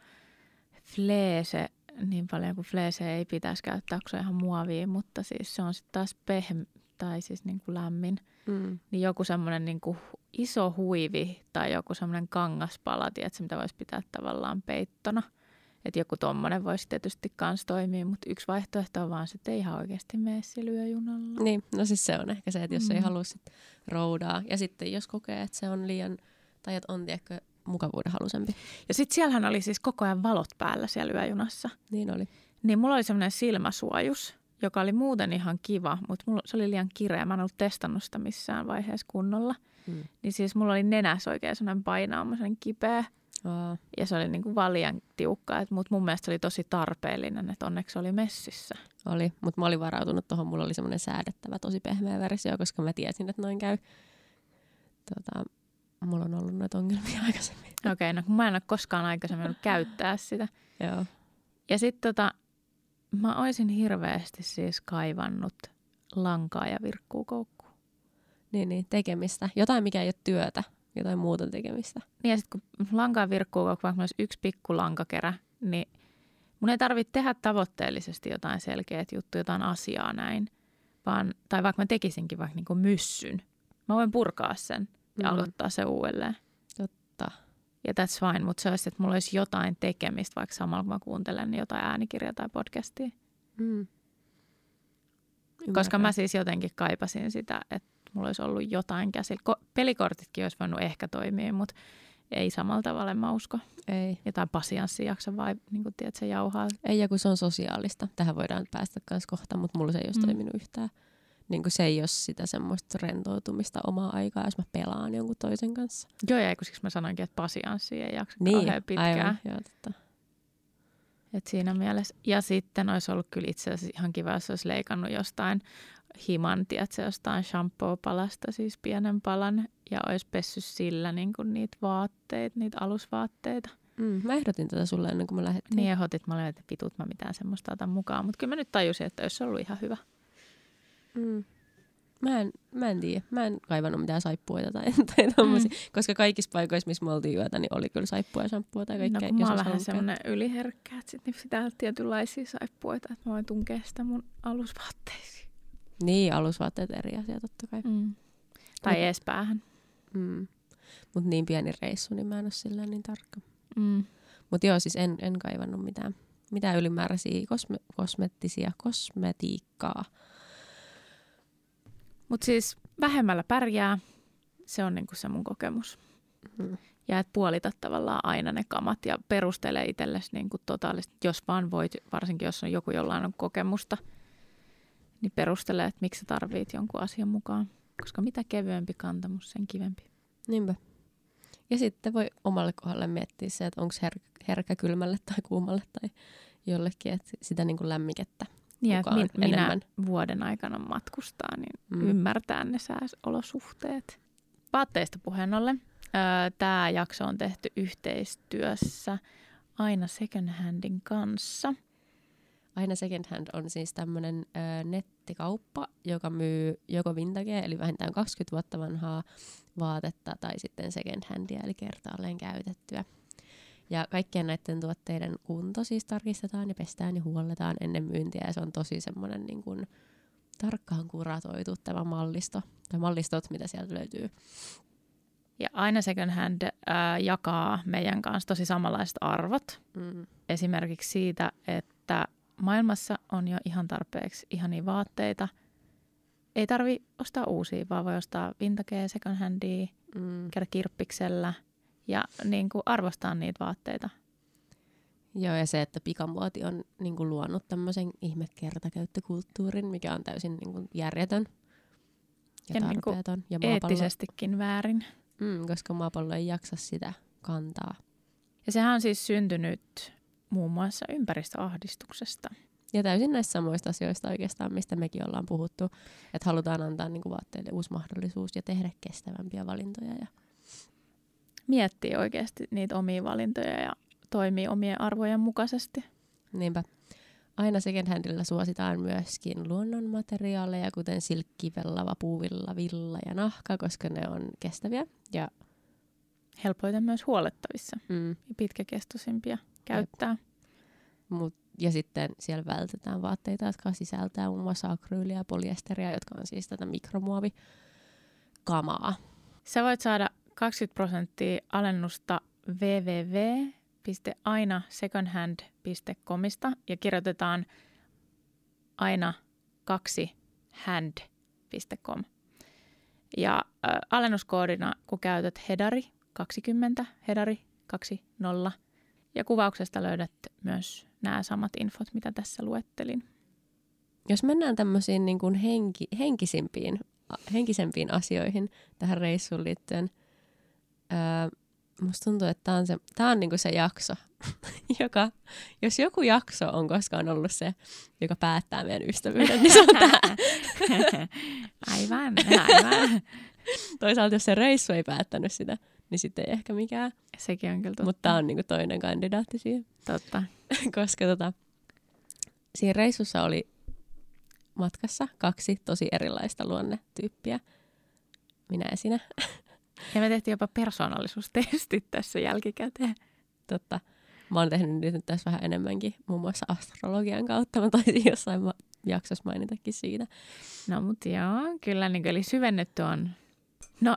fleese, niin paljon kuin fleese ei pitäisi käyttää, kun se on ihan muovia, mutta siis se on sitten taas pehm tai siis niin kuin lämmin. mm, Niin joku semmoinen niin kuin iso huivi tai joku semmoinen kangaspala, tiedätkö, mitä voisi pitää tavallaan peittona. Että joku tommonen voisi tietysti kans toimia, mutta yksi vaihtoehto on vaan se, että ei ihan oikeasti mene sillä yöjunalla. Niin, no siis se on ehkä se, että jos mm. ei halua sit roudaa. Ja sitten jos kokee, että se on liian, tai että on tiedätkö, mukavuuden halusempi. Ja sitten siellähän oli siis koko ajan valot päällä siellä yöjunassa. Niin oli. Niin mulla oli semmoinen silmäsuojus, joka oli muuten ihan kiva, mutta mulla, se oli liian kireä. Mä en ollut testannut sitä missään vaiheessa kunnolla. Mm. Niin siis mulla oli nenässä oikein semmoinen semmoinen kipeä. Aa, Ja se oli niin kuin vaan liian tiukka, mutta mun mielestä se oli tosi tarpeellinen, että onneksi se oli messissä. oli, mutta mä olin varautunut tuohon. Mulla oli semmoinen säädettävä, tosi pehmeä versio, koska mä tiesin, että noin käy. Tota, mulla on ollut noita ongelmia aikaisemmin. Okei, okay, no kun mä en ole koskaan aikaisemmin ollut käyttää sitä. Joo. Ja sitten tota, mä oisin hirveästi siis kaivannut lankaa ja virkkuukoukkua. Niin, niin, tekemistä. Jotain, mikä ei ole työtä. Jotain muuta tekemistä. Niin ja sitten kun lankaa virkkuukoukku, vaikka mulla olisi yksi pikku lankakerä, niin mun ei tarvitse tehdä tavoitteellisesti jotain selkeät juttuja, jotain asiaa näin. Vaan, tai vaikka mä tekisinkin vaikka niin myssyn, mä voin purkaa sen ja Mm. aloittaa se uudelleen. Totta. Ja that's fine, mutta se olisi, että mulla olisi jotain tekemistä, vaikka samalla kun mä kuuntelen jotain äänikirjaa tai podcastia. Mm. Koska mä siis jotenkin kaipasin sitä, että mulla olisi ollut jotain käsillä. Ko- pelikortitkin olisi voinut ehkä toimia, mutta ei samalla tavalla, mä usko. Ei. Jotain pasianssia jaksa vai niin kuin tiedät, se jauhaa. Ei, ja kun se on sosiaalista. Tähän voidaan päästä myös kohta, mutta mulla se ei olisi Mm. toiminut yhtään. Niin kuin se ei ole sitä semmoista rentoutumista omaa aikaa, jos mä pelaan jonkun toisen kanssa. Joo, ja kun siksi mä sanoinkin, että pasianssia ei jaksa Niin, kauhean pitkään. aivan. Joo, totta. Et siinä mielessä. Ja sitten olisi ollut kyllä itse asiassa ihan kiva, jos olisi leikannut jostain himan, tiedätkö, jostain shampoo-palasta, siis pienen palan, ja olisi pessy sillä niin kuin niitä vaatteita, niitä alusvaatteita. Mm, mä ehdotin tätä sulle ennen kuin me lähdettiin. Niin ehdotit, mä olin, että vitut mä mitään semmoista otan mukaan, mutta kyllä mä nyt tajusin, että olisi ollut ihan hyvä. Mm. Mä en, mä en tiedä. Mä en kaivannut mitään saippuita tai, tai tommosia. Mm. Koska kaikissa paikoissa, missä me oltiin yötä, niin oli kyllä saippua ja shampoa tai kaikkea. no kun mä oon vähän semmoinen yliherkkä, että sit pitää olla tietynlaisia saippuita, että mä voin tunkea sitä mun alusvaatteisiin. Niin, alusvaatteet eri asia totta kai. Mm. Tai Mut- ees päähän. Mm. Mutta niin pieni reissu, niin mä en ole sillä niin tarkka. Mm. Mutta joo, siis en, en kaivannut mitään, mitään ylimääräisiä kosme, kosmettisia kosmetiikkaa. Mutta siis vähemmällä pärjää, se on niinku se mun kokemus. Mm. Ja et puolita tavallaan aina ne kamat ja perustele itsellesi niinku totaalisesti, jos vaan voit, varsinkin jos on joku, jolla on kokemusta, niin perustele, että miksi sä tarvit jonkun asian mukaan. Koska mitä kevyempi kantamus, sen kivempi. Niinpä. Ja sitten voi omalle kohdalle miettiä se, että onko her- herkkä kylmälle tai kuumalle tai jollekin, että sitä niin kuin lämmikettä. Niin, että min, minä enemmän. vuoden aikana matkustaa, niin Mm. mm. ymmärtää ne sääolosuhteet. Vaatteista puheen ollen. Tämä jakso on tehty yhteistyössä aina second handin kanssa. Aina second hand on siis tämmöinen nettikauppa, joka myy joko vintagea, eli vähintään 20 vuotta vanhaa vaatetta, tai sitten second handia, eli kertaalleen käytettyä. Ja kaikkien näiden tuotteiden kunto siis tarkistetaan ja pestään ja huolletaan ennen myyntiä, ja se on tosi semmoinen niin kuin tarkkaan kuratoitu tämä mallisto, tai mallistot, mitä sieltä löytyy. Ja aina second hand ää, jakaa meidän kanssa tosi samanlaiset arvot. Mm. Esimerkiksi siitä, että maailmassa on jo ihan tarpeeksi ihania vaatteita. Ei tarvi ostaa uusia, vaan voi ostaa vintagea, second handia, Mm. käydä kirppiksellä ja niin kuin arvostaa niitä vaatteita. Joo, ja se, että pikamuoti on niin kuin luonut tämmöisen ihmekertakäyttökulttuurin, mikä on täysin niin kuin järjetön ja, Ja niin kuin tarpeeton. ja maapallo, Eettisestikin väärin. mm, koska maapallo ei jaksa sitä kantaa. Ja sehän on siis syntynyt muun muassa ympäristöahdistuksesta. Ja täysin näistä samoista asioista oikeastaan, mistä mekin ollaan puhuttu, että halutaan antaa niin kuin vaatteille uusi mahdollisuus ja tehdä kestävämpiä valintoja. Ja, Miettii oikeasti niitä omia valintoja ja toimii omien arvojen mukaisesti. niinpä. Aina second handilla suositaan myöskin luonnonmateriaaleja, kuten silkki, vellava, puuvilla, villa ja nahka, koska ne on kestäviä ja Helpoiten myös huolettavissa mm, ja pitkäkestoisimpia käyttää. Mut, ja sitten siellä vältetään vaatteita, jotka sisältää muun muassa akryyliä ja polyesteriä, jotka on siis tätä mikromuovikamaa. Sä voit saada 20 prosenttia alennusta www secondhand.comista ja kirjoitetaan aina kaksi hand.com. Ja äh, alennuskoodina, kun käytät Hedari 20, Hedari 20, ja kuvauksesta löydät myös nämä samat infot, mitä tässä luettelin. Jos mennään tämmöisiin niin kuin henki, henkisimpiin, henkisempiin asioihin tähän reissuun liittyen, öö, musta tuntuu, että tämä on, se, tää on niinku se jakso, joka, jos joku jakso on koskaan ollut se, joka päättää meidän ystävyyden, niin se on tämä. aivan, aivan. Toisaalta jos se reissu ei päättänyt sitä, niin sitten ei ehkä mikään. Sekin on kyllä totta. Mutta tämä on niinku toinen kandidaatti siihen. Totta. Koska tota, siinä reissussa oli matkassa kaksi tosi erilaista luonnetyyppiä. Minä ja sinä. Ja me tehtiin jopa persoonallisuustestit tässä jälkikäteen. Totta. Mä oon tehnyt nyt tässä vähän enemmänkin, muun muassa astrologian kautta. Mä taisin jossain jaksossa mainitakin siitä. No mutta joo, kyllä niin, eli syvennetty on. No,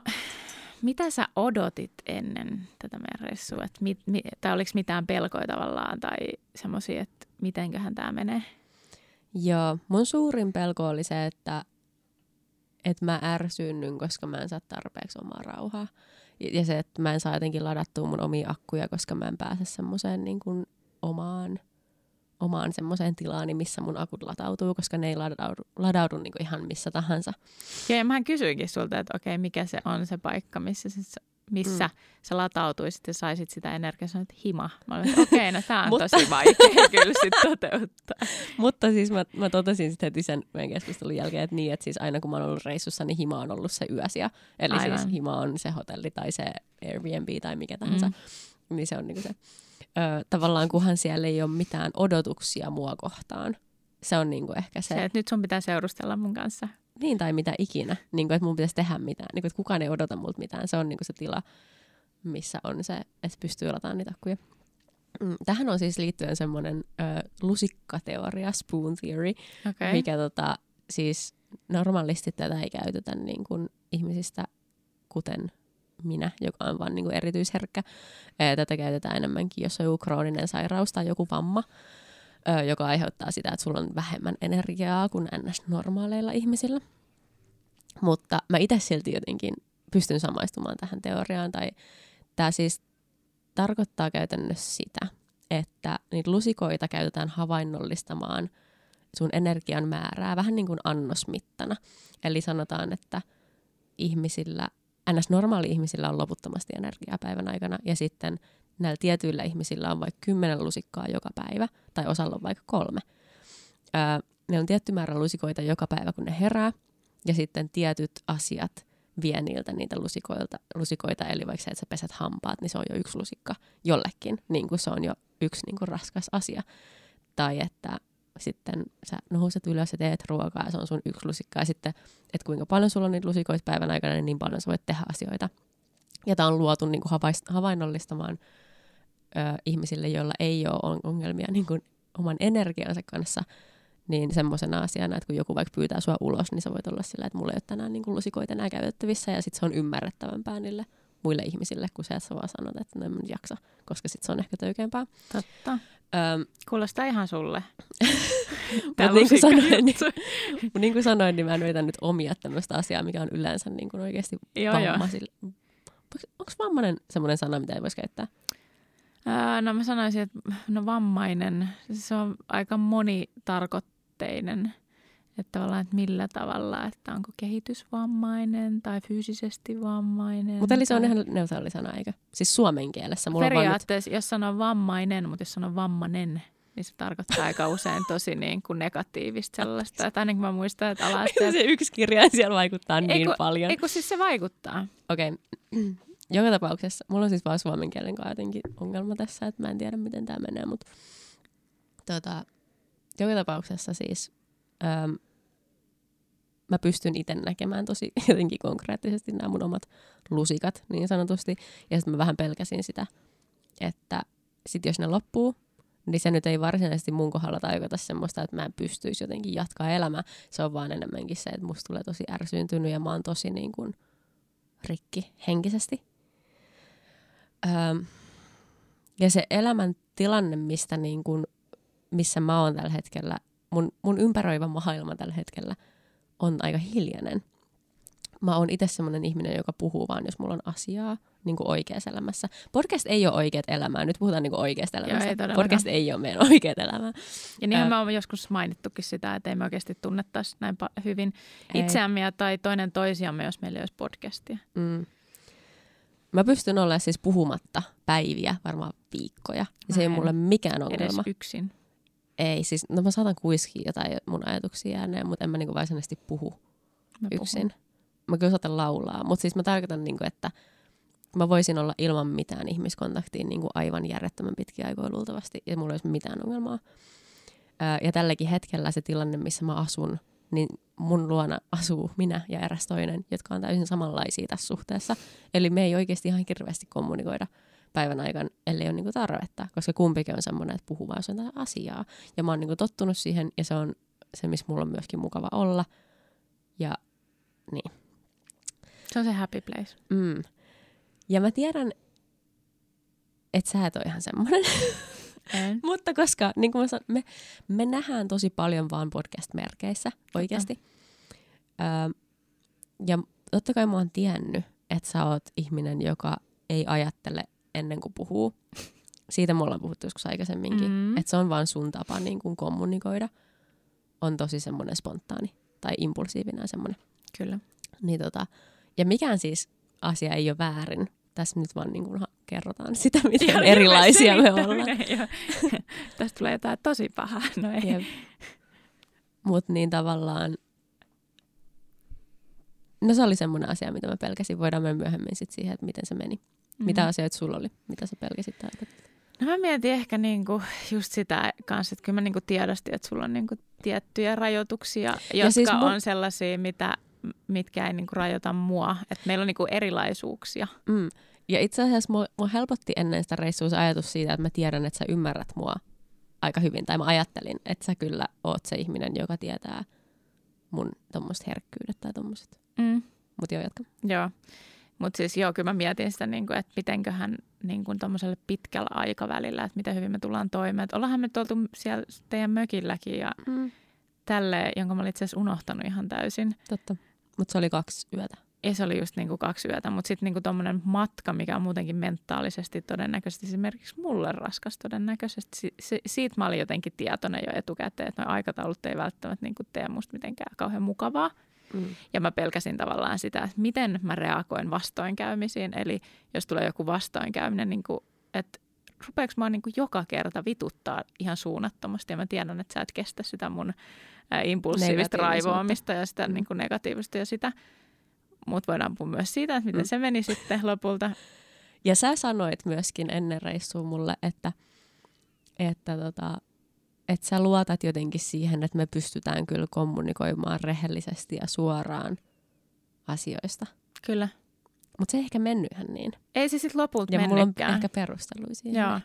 mitä sä odotit ennen tätä meidän ressua? Et mit, mit, tai oliko mitään pelkoja tavallaan tai semmoisia, että mitenköhän tämä menee? Joo, mun suurin pelko oli se, että että mä ärsynnyn, koska mä en saa tarpeeksi omaa rauhaa. Ja se, että mä en saa jotenkin ladattua mun omia akkuja, koska mä en pääse semmoiseen niin kuin omaan, omaan semmoiseen tilaan, missä mun akut latautuu, koska ne ei ladaudu, ladaudu niin kuin ihan missä tahansa. Ja mähän kysyinkin sulta, että okei, mikä se on se paikka, missä se missä mm. sä latautuisit ja saisit sitä energiaa, sanoit, että hima. Mä olin, että okei, no tää on tosi vaikea kyllä sit toteuttaa. Mutta siis mä, mä totesin sitten heti sen meidän keskustelun jälkeen, että niin, että siis aina kun mä oon ollut reissussa, niin hima on ollut se yösiä. Eli siis Aivan. siis hima on se hotelli tai se Airbnb tai mikä tahansa. Mm. Niin se on niinku se. Ö, tavallaan kunhan siellä ei ole mitään odotuksia mua kohtaan. Se on niinku ehkä se. Se, että nyt sun pitää seurustella mun kanssa niin tai mitä ikinä, niin kuin, että mun pitäisi tehdä mitään, niin kuin, että kukaan ei odota multa mitään. Se on niin kuin se tila, missä on se, että pystyy lataamaan niitä akkuja. Mm, tähän on siis liittyen semmoinen ö, lusikkateoria, spoon theory, okay. mikä tota, siis normaalisti tätä ei käytetä niin kuin ihmisistä, kuten minä, joka on vain niin erityisherkkä. Tätä käytetään enemmänkin, jos on joku krooninen sairaus tai joku vamma joka aiheuttaa sitä, että sulla on vähemmän energiaa kuin ns-normaaleilla ihmisillä. Mutta mä itse silti jotenkin pystyn samaistumaan tähän teoriaan. Tai tämä siis tarkoittaa käytännössä sitä, että niitä lusikoita käytetään havainnollistamaan sun energian määrää vähän niin kuin annosmittana. Eli sanotaan, että ihmisillä, ns. normaali ihmisillä on loputtomasti energiaa päivän aikana ja sitten näillä tietyillä ihmisillä on vaikka kymmenen lusikkaa joka päivä, tai osalla on vaikka kolme. Öö, ne on tietty määrä lusikoita joka päivä, kun ne herää, ja sitten tietyt asiat vie niiltä niitä lusikoilta, lusikoita, eli vaikka se, että sä pesät hampaat, niin se on jo yksi lusikka jollekin, niin kuin se on jo yksi niin kuin raskas asia. Tai että sitten sä nouset ylös ja teet ruokaa ja se on sun yksi lusikka. Ja sitten, että kuinka paljon sulla on niitä lusikoita päivän aikana, niin niin paljon sä voit tehdä asioita. Ja tämä on luotu niin kuin havainnollistamaan ö, ihmisille, joilla ei ole ongelmia niin kuin oman energiansa kanssa, niin semmoisena asiana, että kun joku vaikka pyytää sua ulos, niin sä voit olla sillä, että mulla ei ole tänään niin kuin lusikoita enää käytettävissä, ja sitten se on ymmärrettävämpää niille muille ihmisille, kun että sä vaan sanot, että no en jaksa, koska sitten se on ehkä töykeämpää. Totta. Öm, Kuulostaa ihan sulle. Mutta niin kuin sanoin, niin, niin kuin sanoin, niin mä en yritä nyt omia tämmöistä asiaa, mikä on yleensä niin kuin oikeasti vammaisille. Onko vammainen semmoinen sana, mitä ei voisi käyttää? Ää, no mä sanoisin, että no vammainen, se on aika monitarkoitteinen. Että tavallaan, että millä tavalla, että onko kehitysvammainen tai fyysisesti vammainen. Mutta eli se on ihan neutraali sana, eikö? Siis suomen kielessä. Mulla Periaatteessa, nyt... jos sanoo vammainen, mutta jos sanoo vammanen, niin se tarkoittaa aika usein tosi niin kuin negatiivista sellaista. Että ainakin mä muistan, että ala Se yksi kirja siellä vaikuttaa niin eiku, paljon. Eikö siis se vaikuttaa? Okei. Okay. joka tapauksessa, mulla on siis vaan suomen kielen kanssa jotenkin ongelma tässä, että mä en tiedä miten tämä menee, mutta tota, joka tapauksessa siis ähm, mä pystyn itse näkemään tosi jotenkin konkreettisesti nämä mun omat lusikat niin sanotusti. Ja sitten mä vähän pelkäsin sitä, että sit jos ne loppuu, niin se nyt ei varsinaisesti mun kohdalla tarkoita semmoista, että mä en pystyisi jotenkin jatkaa elämää. Se on vaan enemmänkin se, että musta tulee tosi ärsyyntynyt ja mä oon tosi niin kuin rikki henkisesti. Öö, Ja se elämän tilanne, mistä niin kun, missä mä oon tällä hetkellä, mun, mun ympäröivä maailma tällä hetkellä on aika hiljainen. Mä oon itse semmoinen ihminen, joka puhuu vaan, jos mulla on asiaa niin kuin oikeassa elämässä. Podcast ei ole oikeat elämää. Nyt puhutaan niin kuin oikeasta elämästä. Joo, ei Podcast ei ole meidän oikeat elämää. Ja niinhän me olemme joskus mainittukin sitä, että ei me oikeasti tunnettaisi näin hyvin ei. itseämme tai toinen toisiamme, jos meillä ei olisi podcastia. Mm. Mä pystyn olemaan siis puhumatta päiviä, varmaan viikkoja. Ja se ei ole mulle mikään ongelma. Edes yksin. Ei, siis no mä saatan kuiskia jotain mun ajatuksia ääneen, mutta en mä niinku varsinaisesti puhu mä yksin. Puhun. Mä kyllä saatan laulaa, mutta siis mä tarkoitan, niinku, että mä voisin olla ilman mitään ihmiskontaktia niinku aivan järjettömän pitkiä aikoja luultavasti, ja mulla ei olisi mitään ongelmaa. Ää, ja tälläkin hetkellä se tilanne, missä mä asun, niin mun luona asuu minä ja eräs toinen, jotka on täysin samanlaisia tässä suhteessa. Eli me ei oikeasti ihan hirveästi kommunikoida päivän aikana, ellei ole niinku tarvetta, koska kumpikin on semmoinen, että puhuu vaan jotain asiaa. Ja mä oon niinku tottunut siihen, ja se on se, missä mulla on myöskin mukava olla. Ja niin. Se on se happy place. Mm. Ja mä tiedän, että sä et ole ihan semmoinen. En. Mutta koska niin kuin mä sanon, me, me nähdään tosi paljon vaan podcast-merkeissä oikeasti. Öö, ja totta kai mä oon tiennyt, että sä oot ihminen, joka ei ajattele ennen kuin puhuu. Siitä me ollaan puhuttu joskus aikaisemminkin. Mm. Että se on vaan sun tapa niin kuin kommunikoida. On tosi semmoinen spontaani tai impulsiivinen semmoinen. Kyllä. Niin tota, ja mikään siis asia ei ole väärin. Tässä nyt vaan niin kuin kerrotaan sitä, miten Ihan erilaisia me ollaan. Tästä tulee jotain tosi pahaa. No ei. Mutta niin tavallaan, no se oli semmoinen asia, mitä mä pelkäsin. Voidaan mennä myöhemmin sit siihen, että miten se meni. Mm-hmm. Mitä asioita sulla oli? Mitä sä pelkäsit täältä? No mä mietin ehkä niinku just sitä kanssa, että kyllä mä niinku tiedostin, että sulla on niinku tiettyjä rajoituksia, jotka ja siis mun... on sellaisia, mitä, mitkä ei niinku rajoita mua. Että meillä on niinku erilaisuuksia. Mm. Ja itse asiassa mua, mua helpotti ennen sitä reissua se ajatus siitä, että mä tiedän, että sä ymmärrät mua aika hyvin. Tai mä ajattelin, että sä kyllä oot se ihminen, joka tietää mun tommoset herkkyydet tai tommoset. Mm. Mutta joo, jatka. Joo. Mutta siis joo, kyllä mä mietin sitä, niin kuin, että mitenköhän niin kuin pitkällä aikavälillä, että miten hyvin me tullaan toimeen. Että ollaanhan me tuoltu siellä teidän mökilläkin ja mm. tälle, jonka mä olin itse asiassa unohtanut ihan täysin. Totta. Mutta se oli kaksi yötä. Ja se oli just niin kuin kaksi yötä, mutta sitten niin tuommoinen matka, mikä on muutenkin mentaalisesti todennäköisesti esimerkiksi mulle raskas todennäköisesti. Si- si- siitä mä olin jotenkin tietoinen jo etukäteen, että nuo aikataulut ei välttämättä niin kuin tee musta mitenkään kauhean mukavaa. Mm. Ja mä pelkäsin tavallaan sitä, että miten mä reagoin vastoinkäymisiin. Eli jos tulee joku vastoinkäyminen, niin kuin, että rupeeko mä niin kuin joka kerta vituttaa ihan suunnattomasti. Ja mä tiedän, että sä et kestä sitä mun impulsiivista raivoamista ja sitä mm. niin kuin negatiivista ja sitä. Mutta voidaan puhua myös siitä, että miten mm. se meni sitten lopulta. Ja sä sanoit myöskin ennen reissua mulle, että, että tota, että sä luotat jotenkin siihen, että me pystytään kyllä kommunikoimaan rehellisesti ja suoraan asioista. Kyllä. Mutta se ei ehkä mennyt ihan niin. Ei se sitten lopulta Ja mulla on ehkä perusteluja siihen. Joo.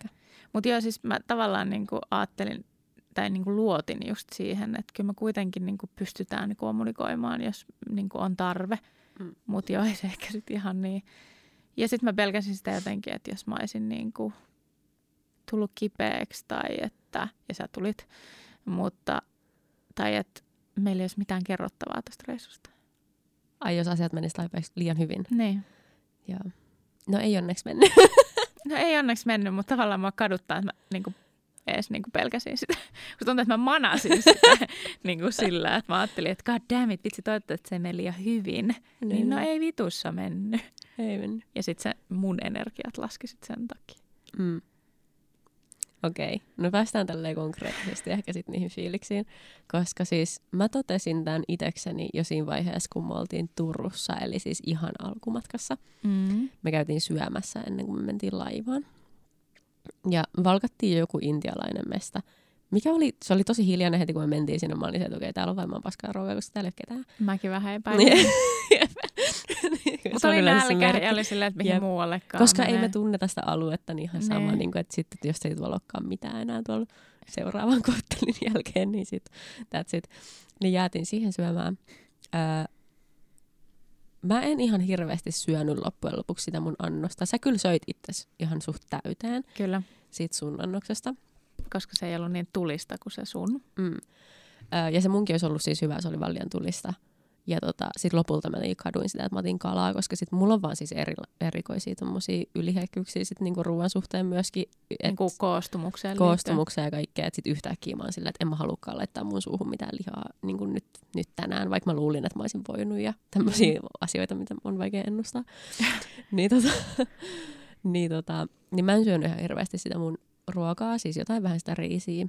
Mutta joo, siis mä tavallaan niinku ajattelin tai niinku luotin just siihen, että kyllä me kuitenkin niinku pystytään kommunikoimaan, jos niinku on tarve. Mm. Mutta joo, ei se ehkä sitten ihan niin. Ja sitten mä pelkäsin sitä jotenkin, että jos mä olisin niinku tullut kipeäksi tai että, ja sä tulit, mutta, tai että meillä ei olisi mitään kerrottavaa tästä reissusta. Ai jos asiat menisivät liian hyvin. Niin. Joo. No ei onneksi mennyt. no ei onneksi mennyt, mutta tavallaan mua kaduttaa, että mä niin kuin, edes niin kuin pelkäsin sitä. Kun tuntuu, että mä manasin sitä niin kuin sillä, että mä ajattelin, että god damn it, vitsi toivottavasti, että se meni liian hyvin. Niin, niin no ei vitussa mennyt. Ei mennyt. Ja sitten se mun energiat laski sit sen takia. Mm. Okei, okay. no päästään tälleen konkreettisesti ehkä sitten niihin fiiliksiin, koska siis mä totesin tämän itekseni jo siinä vaiheessa, kun me oltiin Turussa, eli siis ihan alkumatkassa. Mm. Me käytiin syömässä ennen kuin me mentiin laivaan. Ja valkattiin joku intialainen mesta, mikä oli, se oli tosi hiljainen heti, kun me mentiin sinne. Mä olin se, että okei, okay, täällä on varmaan paskaa ruokaa, koska täällä ei ole ketään. Mäkin vähän epäilin. Mutta oli nälkä ja oli silleen, että mihin Jep. muuallekaan Koska menee. ei me tunneta sitä aluetta, niin ihan sama, niin kuin, että sitten että jos ei tuolla olekaan mitään enää tuolla seuraavan kohtelin jälkeen, niin sit, that's it. Niin jäätiin siihen syömään. Öö, mä en ihan hirveästi syönyt loppujen lopuksi sitä mun annosta. Sä kyllä söit itse ihan suht täyteen Kyllä, siitä sun annoksesta. koska se ei ollut niin tulista kuin se sun. Mm. Ö, ja se munkin olisi ollut siis hyvä, se oli vaan liian tulista. Ja tota, sitten lopulta mä kaduin sitä, että mä otin kalaa, koska sit mulla on vaan siis eri, erikoisia tommosia ylihekkyyksiä sit niinku ruoan suhteen myöskin. Et Niin kuin koostumukseen koostumuksia ja kaikkea, että sitten yhtäkkiä mä oon silleen, että en mä halukkaan laittaa mun suuhun mitään lihaa niin kuin nyt, nyt tänään, vaikka mä luulin, että mä olisin voinut ja tämmöisiä mm. asioita, mitä on vaikea ennustaa. niin, tota, niin, tota, niin mä en syönyt ihan hirveästi sitä mun ruokaa, siis jotain vähän sitä riisiä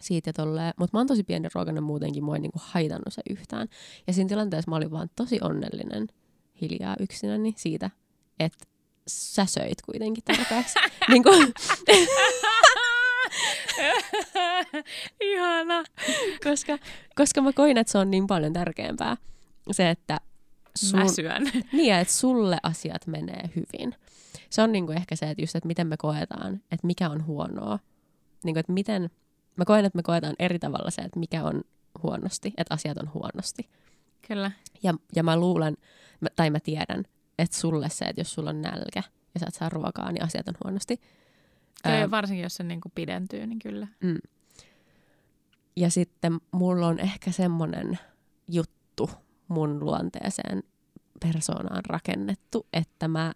siitä ja tolleen. Mutta mä oon tosi pieni ruokainen muutenkin, mua ei niinku haitannut se yhtään. Ja siinä tilanteessa mä olin vaan tosi onnellinen hiljaa yksinäni siitä, että sä söit kuitenkin tarpeeksi. niin kuin, Ihana. koska, koska mä koin, että se on niin paljon tärkeämpää. Se, että, sun, Mä syön. niin, että sulle asiat menee hyvin. Se on niinku ehkä se, että just, että miten me koetaan, että mikä on huonoa. Niinku, että miten, mä koen, että me koetaan eri tavalla se, että mikä on huonosti, että asiat on huonosti. Kyllä. Ja, ja mä luulen, mä- tai mä tiedän, että sulle se, että jos sulla on nälkä ja sä et saa ruokaa, niin asiat on huonosti. Joo, Ää, varsinkin jos se niin kuin pidentyy, niin kyllä. Mm. Ja sitten mulla on ehkä semmoinen juttu mun luonteeseen persoonaan rakennettu, että mä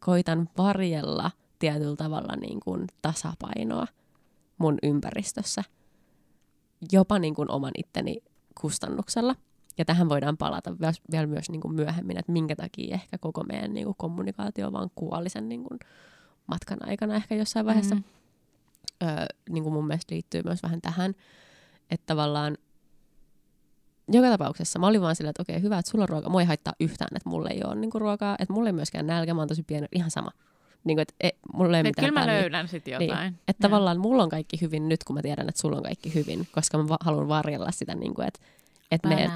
koitan varjella tietyllä tavalla niin kuin tasapainoa mun ympäristössä, jopa niin kuin oman itteni kustannuksella. Ja tähän voidaan palata vielä, myös niin kuin myöhemmin, että minkä takia ehkä koko meidän niin kuin kommunikaatio vaan kuoli sen niin kuin matkan aikana ehkä jossain vaiheessa. Mm. Öö, niin kuin mun mielestä liittyy myös vähän tähän, että tavallaan joka tapauksessa mä olin vaan silleen, että okei, hyvä, että sulla on ruokaa. Mua ei haittaa yhtään, että mulla ei ole niin kuin ruokaa, että mulla ei myöskään nälkä, mä oon tosi pieni, ihan sama. Niin kuin, että e, mulla ei mitään kyllä mä väliä. löydän sitten Niin. jotain. Että tavallaan mulla on kaikki hyvin nyt, kun mä tiedän, että sulla on kaikki hyvin, koska mä va- haluan varjella sitä, niin kuin, että, että meidän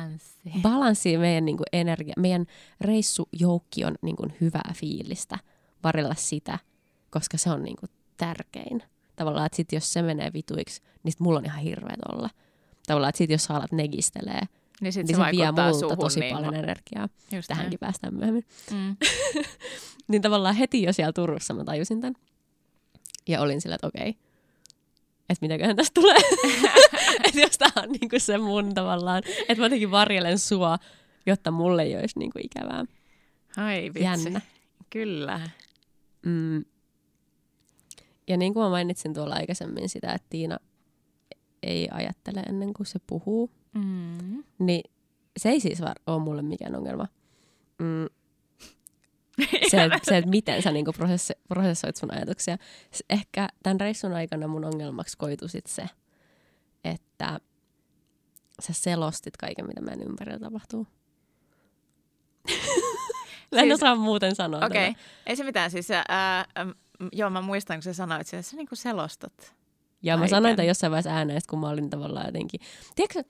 Balanssi. meidän niin kuin energia, meidän reissujoukki on niin kuin hyvää fiilistä, varjella sitä, koska se on niin kuin tärkein. Tavallaan, että sit jos se menee vituiksi, niin sit mulla on ihan hirveet olla. Tavallaan, että sit jos sä alat negistelee, Niin sit niin se, se, vie multa tosi niin paljon energiaa. Just Tähänkin päästään myöhemmin. näin. Mm. Niin tavallaan heti jo siellä Turussa mä tajusin tämän. Ja olin sillä, että okei, että mitäköhän tästä tulee. että jos tää on niinku se mun tavallaan, että mä jotenkin varjelen sua, jotta mulle ei olisi niinku ikävää. Ai vitsi. Jännä. Kyllä. Mm. Ja niin kuin mä mainitsin tuolla aikaisemmin sitä, että Tiina ei ajattele ennen kuin se puhuu, Mm. niin se ei siis var- ole mulle mikään ongelma. Mm. Se, että- se, että miten sä niinku prosessi- prosessoit sun ajatuksia. Ehkä tämän reissun aikana mun ongelmaksi koitu sit se, että sä selostit kaiken, mitä meidän ympärillä tapahtuu. Mä en Siis- osaa muuten sanoa Okei, tätä. ei se mitään. Siis, ää, äm, joo, mä muistan, kun sä sanoit sen, että sä niinku selostat. Ja mä Kaiken. sanoin tämän jossain vaiheessa ääneen, kun mä olin tavallaan jotenkin... Tiedätkö,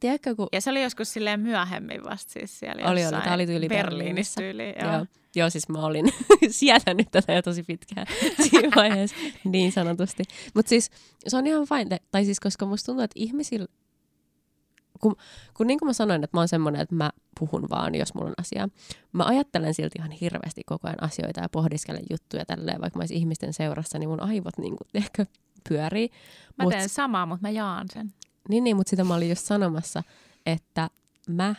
tiedätkö kun... Ja se oli joskus silleen myöhemmin vasta siis siellä Oli, oli. Tää oli tyyli Berliinissä Berliinissä. tyyli. Joo. Joo. Joo. Siis mä olin sietänyt tätä jo tosi pitkään siinä vaiheessa, niin sanotusti. Mutta siis se on ihan fine, tai siis koska musta tuntuu, että ihmisillä, kun, kun niin kuin mä sanoin, että mä oon semmoinen, että mä puhun vaan, jos mulla on asiaa. Mä ajattelen silti ihan hirveästi koko ajan asioita ja pohdiskelen juttuja tälleen, vaikka mä olisin ihmisten seurassa, niin mun aivot niin kuin ehkä pyörii. Mä Mut- teen samaa, mutta mä jaan sen. Niin, niin, mutta sitä mä olin just sanomassa, että mä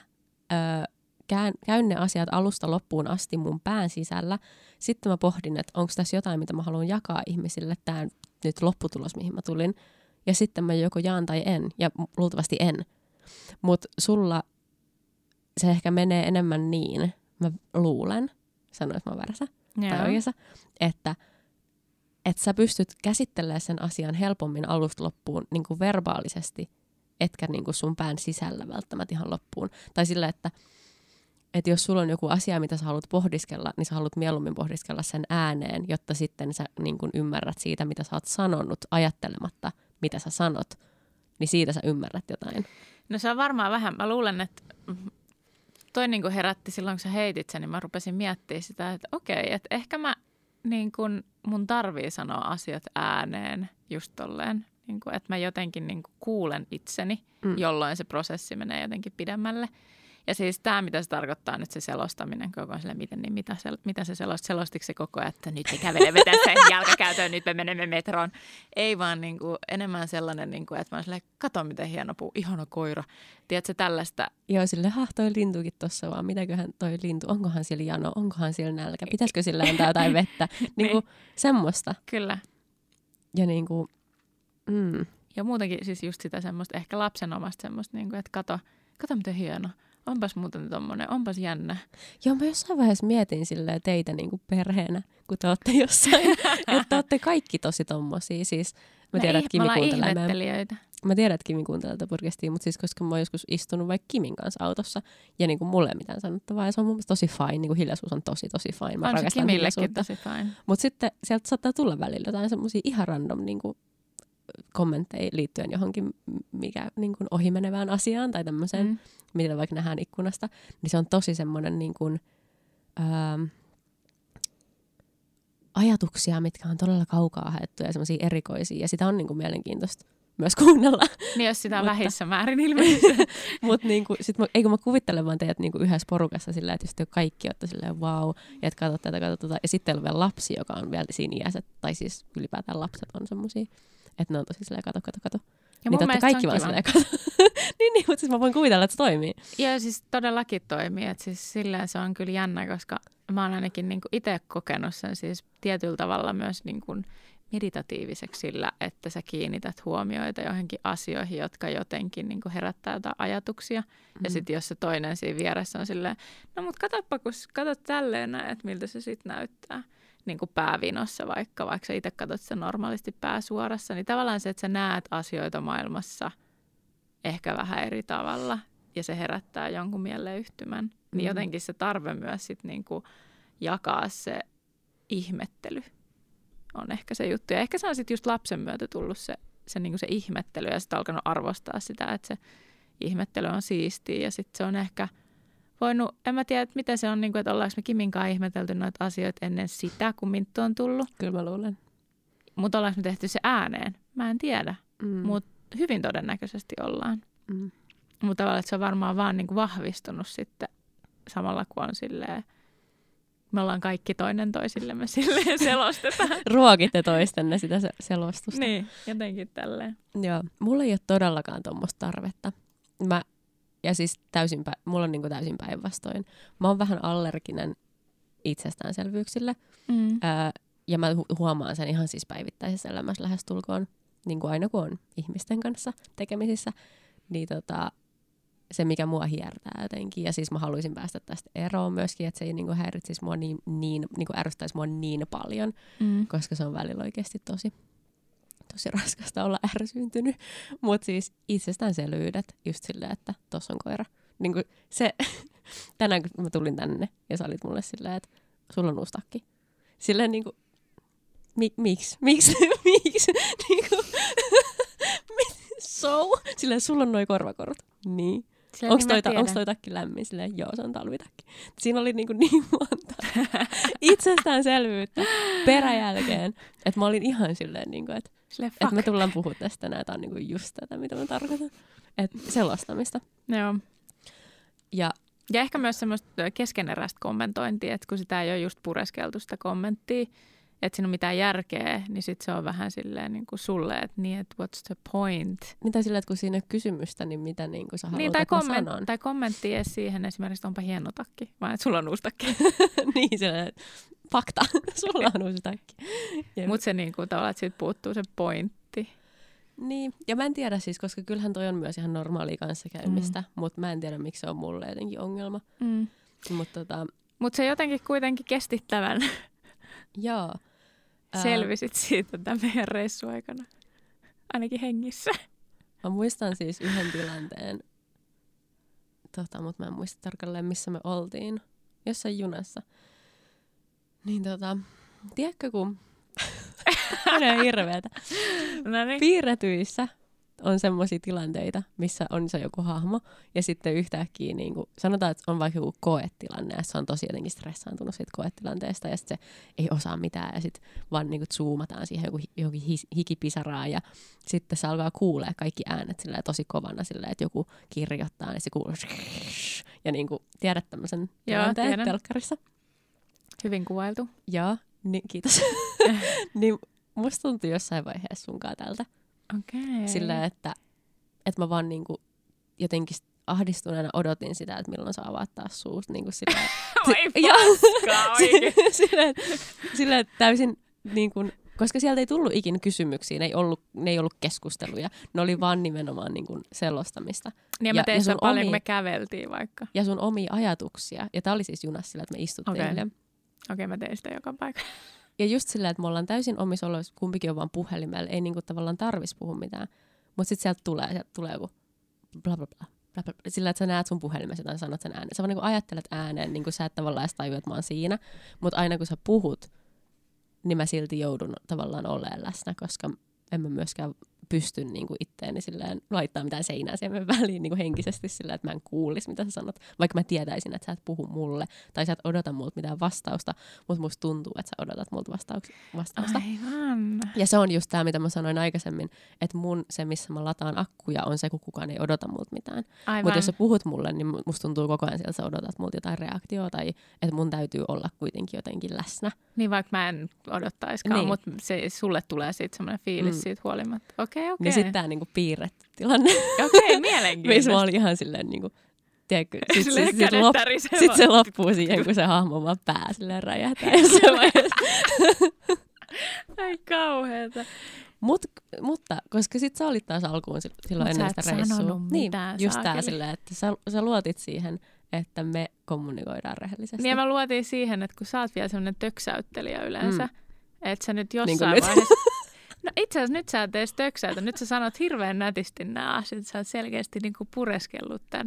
ö, käyn, käyn ne asiat alusta loppuun asti mun pään sisällä. Sitten mä pohdin, että onko tässä jotain, mitä mä haluan jakaa ihmisille, tämä nyt lopputulos, mihin mä tulin. Ja sitten mä joko jaan tai en, ja luultavasti en. Mutta sulla se ehkä menee enemmän niin, mä luulen, sanoin, että mä oon väärässä, tai oikeassa, että, että sä pystyt käsittelemään sen asian helpommin alusta loppuun niin kuin verbaalisesti, etkä niin kuin sun pään sisällä välttämättä ihan loppuun. Tai sillä, että, että jos sulla on joku asia, mitä sä haluat pohdiskella, niin sä haluat mieluummin pohdiskella sen ääneen, jotta sitten sä niin kuin ymmärrät siitä, mitä sä oot sanonut, ajattelematta, mitä sä sanot, niin siitä sä ymmärrät jotain. No se on varmaan vähän. Mä luulen, että toi niinku herätti silloin, kun sä heitit sen, niin mä rupesin miettimään sitä, että okei, että ehkä mä niin kun mun tarvii sanoa asiat ääneen just tolleen. Niin kun, että mä jotenkin niin kun kuulen itseni, Mm. mm. jolloin se prosessi menee jotenkin pidemmälle. Ja siis tämä, mitä se tarkoittaa nyt se selostaminen koko ajan, miten, niin mitä, se, mitä se selosti, selostiko se koko ajan, että nyt me kävelemme tässä jalkakäytöön, nyt me menemme metroon. Ei vaan niin kuin, enemmän sellainen, niin kuin, että mä silleen, kato miten hieno puu, ihana koira. Tiedätkö tällaista? Joo, sille ha, toi lintukin tuossa vaan, mitäköhän toi lintu, onkohan sillä jano, onkohan sillä nälkä, pitäisikö sillä antaa jotain vettä, niin kuin niin. semmoista. Kyllä. Ja niin kuin, mm. Ja muutenkin siis just sitä semmoista, ehkä lapsenomasta semmoista, niin kuin, että kato, kato miten hieno onpas muuten tommonen, onpas jännä. Joo, mä jossain vaiheessa mietin silleen teitä niinku perheenä, kun te olette jossain, että te olette kaikki tosi tommosia. Siis mä tiedän, että Kimi kuuntelee. Mä tiedän, että Kimi kuuntelee tätä podcastia, mutta siis koska mä oon joskus istunut vaikka Kimin kanssa autossa ja niinku mulle ei mitään sanottavaa ja se on mun mielestä tosi fine, niinku hiljaisuus on tosi tosi fine. Mä on se Kimillekin tosi fine. Mutta sitten sieltä saattaa tulla välillä jotain semmoisia ihan random niinku kommentteja liittyen johonkin mikä niin kuin ohimenevään asiaan tai tämmöiseen, mm. Mitä vaikka nähdään ikkunasta, niin se on tosi semmoinen niin kuin, ähm, ajatuksia, mitkä on todella kaukaa haettuja ja semmoisia erikoisia. Ja sitä on niin kuin mielenkiintoista myös kuunnella. Niin jos sitä mutta, vähissä määrin ilmeisesti. Mutta niin kuin, sit mä, ei kun mä kuvittelen vaan teidät niin kuin yhdessä porukassa sillä, että jos te kaikki olette silleen wow, ja että katsot tätä, katsot tätä. Ja sitten on vielä lapsi, joka on vielä siinä iässä, tai siis ylipäätään lapset on semmoisia että ne on tosi silleen, kato, kato, kato. Ja niin totta kaikki vaan kato. niin, niin, mutta siis mä voin kuvitella, että se toimii. Joo, siis todellakin toimii. Että siis silleen se on kyllä jännä, koska mä oon ainakin niin itse kokenut sen siis tietyllä tavalla myös niin kuin meditatiiviseksi sillä, että sä kiinnität huomioita johonkin asioihin, jotka jotenkin niin kuin herättää jotain ajatuksia. Mm. Ja sitten jos se toinen siinä vieressä on silleen, no mut katsoppa, kun katsot tälleen että miltä se sitten näyttää niin kuin päävinossa vaikka, vaikka sä itse katsot sitä normaalisti pääsuorassa, niin tavallaan se, että sä näet asioita maailmassa ehkä vähän eri tavalla ja se herättää jonkun mieleyhtymän, niin mm. niin jotenkin se tarve myös sit niin kuin jakaa se ihmettely on ehkä se juttu. Ja ehkä se on sitten just lapsen myötä tullut se, se, niin kuin se ihmettely ja sitten alkanut arvostaa sitä, että se ihmettely on siistiä ja sitten se on ehkä – voinut, en mä tiedä, että mitä se on, niin kuin, että ollaanko me Kiminkaan ihmetelty noita asioita ennen sitä, kun Minttu on tullut. Kyllä mä luulen. Mutta ollaanko me tehty se ääneen? Mä en tiedä, mm. mutta hyvin todennäköisesti ollaan. Mm. Mutta tavallaan, että se on varmaan vaan niin kuin vahvistunut sitten samalla, kun on silleen, me ollaan kaikki toinen toisillemme silleen selostetaan. Ruokitte toistenne sitä se- selostusta. Niin, jotenkin tälleen. Joo, mulla ei ole todellakaan tuommoista tarvetta. Mä ja siis täysin, mulla on niin kuin täysin päinvastoin. Mä oon vähän allerginen itsestäänselvyyksille. Mm. Öö, ja mä hu- huomaan sen ihan siis päivittäisessä elämässä lähestulkoon, niin kuin aina kun on ihmisten kanssa tekemisissä. Niin tota, se, mikä mua hiertää jotenkin. Ja siis mä haluaisin päästä tästä eroon myöskin, että se ei niinku häiritsisi mua niin, niin niinku ärsyttäisi mua niin paljon, mm. koska se on välillä oikeasti tosi tosi raskasta olla ärsyyntynyt. Mutta siis itsestäänselvyydet just silleen, että tossa on koira. Niin kuin se, tänään kun mä tulin tänne ja sä olit mulle silleen, että sulla on uusi takki. Silleen niin kuin, mi, miksi, miksi, miksi, niin kuin, so, silleen sulla on noin korvakorut. Niin. Onko toi, onks toi takki lämmin? Silleen, joo, se on talvitakki. Siinä oli niin, kuin niin monta itsestäänselvyyttä peräjälkeen, että mä olin ihan silleen, niin kuin, että että me tullaan puhua tästä tänään. Tämä on niinku just tätä, mitä mä tarkoitan. Et selostamista. Joo. Ja, ja ehkä myös semmoista keskeneräistä kommentointia, että kun sitä ei ole just pureskeltu sitä kommenttia, että siinä on mitään järkeä, niin sitten se on vähän silleen niin kuin sulle, että niin, että what's the point? Mitä sillä, että kun siinä ole kysymystä, niin mitä niin kuin sä haluat, niin, tai, komment, sanon? tai kommentti edes siihen esimerkiksi, onpa hieno takki, vai että sulla on uusi takki. niin, silleen, fakta, sulla on uusi takki. Mutta se niin kuin, tavallaan, että siitä puuttuu se pointti. Niin, ja mä en tiedä siis, koska kyllähän toi on myös ihan normaalia kanssakäymistä, mm. mutta mä en tiedä, miksi se on mulle jotenkin ongelma. Mm. Mutta tota... Mut se jotenkin kuitenkin kestittävän. Joo. Selvisit siitä tämän meidän reissu aikana. Ainakin hengissä. Mä muistan siis yhden tilanteen, tota, mutta mä en muista tarkalleen, missä me oltiin. Jossain junassa. Niin tota, tiedätkö kun... on hirveetä. No niin. Piirretyissä on semmoisia tilanteita, missä on se joku hahmo, ja sitten yhtäkkiä niin kuin, sanotaan, että on vaikka joku koetilanne, ja se on tosi jotenkin stressaantunut siitä koetilanteesta, ja sitten se ei osaa mitään, ja sitten vaan niin kuin, zoomataan siihen joku, johonkin hikipisaraan, ja sitten se alkaa kuulee kaikki äänet silleen, tosi kovana, silleen, että joku kirjoittaa, niin se kuuluu, ja niin kuin tiedät tämmöisen Joo, tilanteen tiedän. telkkarissa. Hyvin kuvailtu. Joo, niin kiitos. niin musta tuntui jossain vaiheessa sunkaan tältä. Okei. Sillä, että, että mä vaan niin kuin jotenkin ahdistuneena odotin sitä, että milloin saa avaat taas suus. Niin kuin sillä, paskaa oikein. sillä, sillä täysin niin kuin, koska sieltä ei tullut ikinä kysymyksiä, ne ei ollut, ne ei ollut keskusteluja, ne oli vaan nimenomaan niin kuin selostamista. Niin ja Ja- ja sun paljon, omi- kun me käveltiin vaikka. Ja sun omia ajatuksia, ja tämä oli siis junassa sillä, että me istuttiin Okei. okay. Okei, mä tein sitä joka paikassa. Ja just sillä, että me ollaan täysin omissa oloissa, kumpikin on vaan puhelimella, ei niinku tavallaan tarvis puhua mitään. Mutta sitten sieltä tulee, sieltä tulee joku bla bla bla. bla, bla. Sillä, että sä näet sun puhelimessa jotain, sanot sen ääneen. Sä vaan niinku ajattelet ääneen, niin kuin sä et tavallaan edes tajua, että mä oon siinä. Mutta aina kun sä puhut, niin mä silti joudun tavallaan olemaan läsnä, koska en mä myöskään pysty niin kuin itteeni silleen laittaa mitään seinää siihen väliin niin kuin henkisesti sillä, että mä en kuulisi, mitä sä sanot. Vaikka mä tietäisin, että sä et puhu mulle tai sä et odota multa mitään vastausta, mutta musta tuntuu, että sä odotat multa vastauks- vastausta. Aivan. Ja se on just tämä, mitä mä sanoin aikaisemmin, että mun se, missä mä lataan akkuja, on se, kun kukaan ei odota multa mitään. Mutta jos sä puhut mulle, niin musta tuntuu koko ajan sieltä, että sä odotat multa jotain reaktiota tai että mun täytyy olla kuitenkin jotenkin läsnä. Niin vaikka mä en odottaiskaan, Niin. mutta se, sulle tulee siitä semmoinen fiilis Mm. siitä huolimatta. Okei, okei. Niin sitten tämä niinku piirretty tilanne, Okei, missä mä mielenkiintoista. olin ihan silleen niinku, tiedätkö, sit, Silleen sit, sit, lop, sit se loppuu siihen, kun se hahmo vaan pää silleen räjähtää. Ai kauheeta. Mut, mutta koska sit sä olit taas alkuun sil- silloin Mut ennen sitä reissua. niin, mitään, just tää silleen, että sä, sä luotit siihen, että me kommunikoidaan rehellisesti. Niin ja mä luotiin siihen, että kun sä oot vielä semmoinen töksäyttelijä yleensä, mm. että sä nyt Niin jossain nyt. vaiheessa... No itse asiassa nyt sä et edes töksäytä. Nyt sä sanot hirveän nätisti nämä asiat. Sä oot selkeästi niinku pureskellut tämän.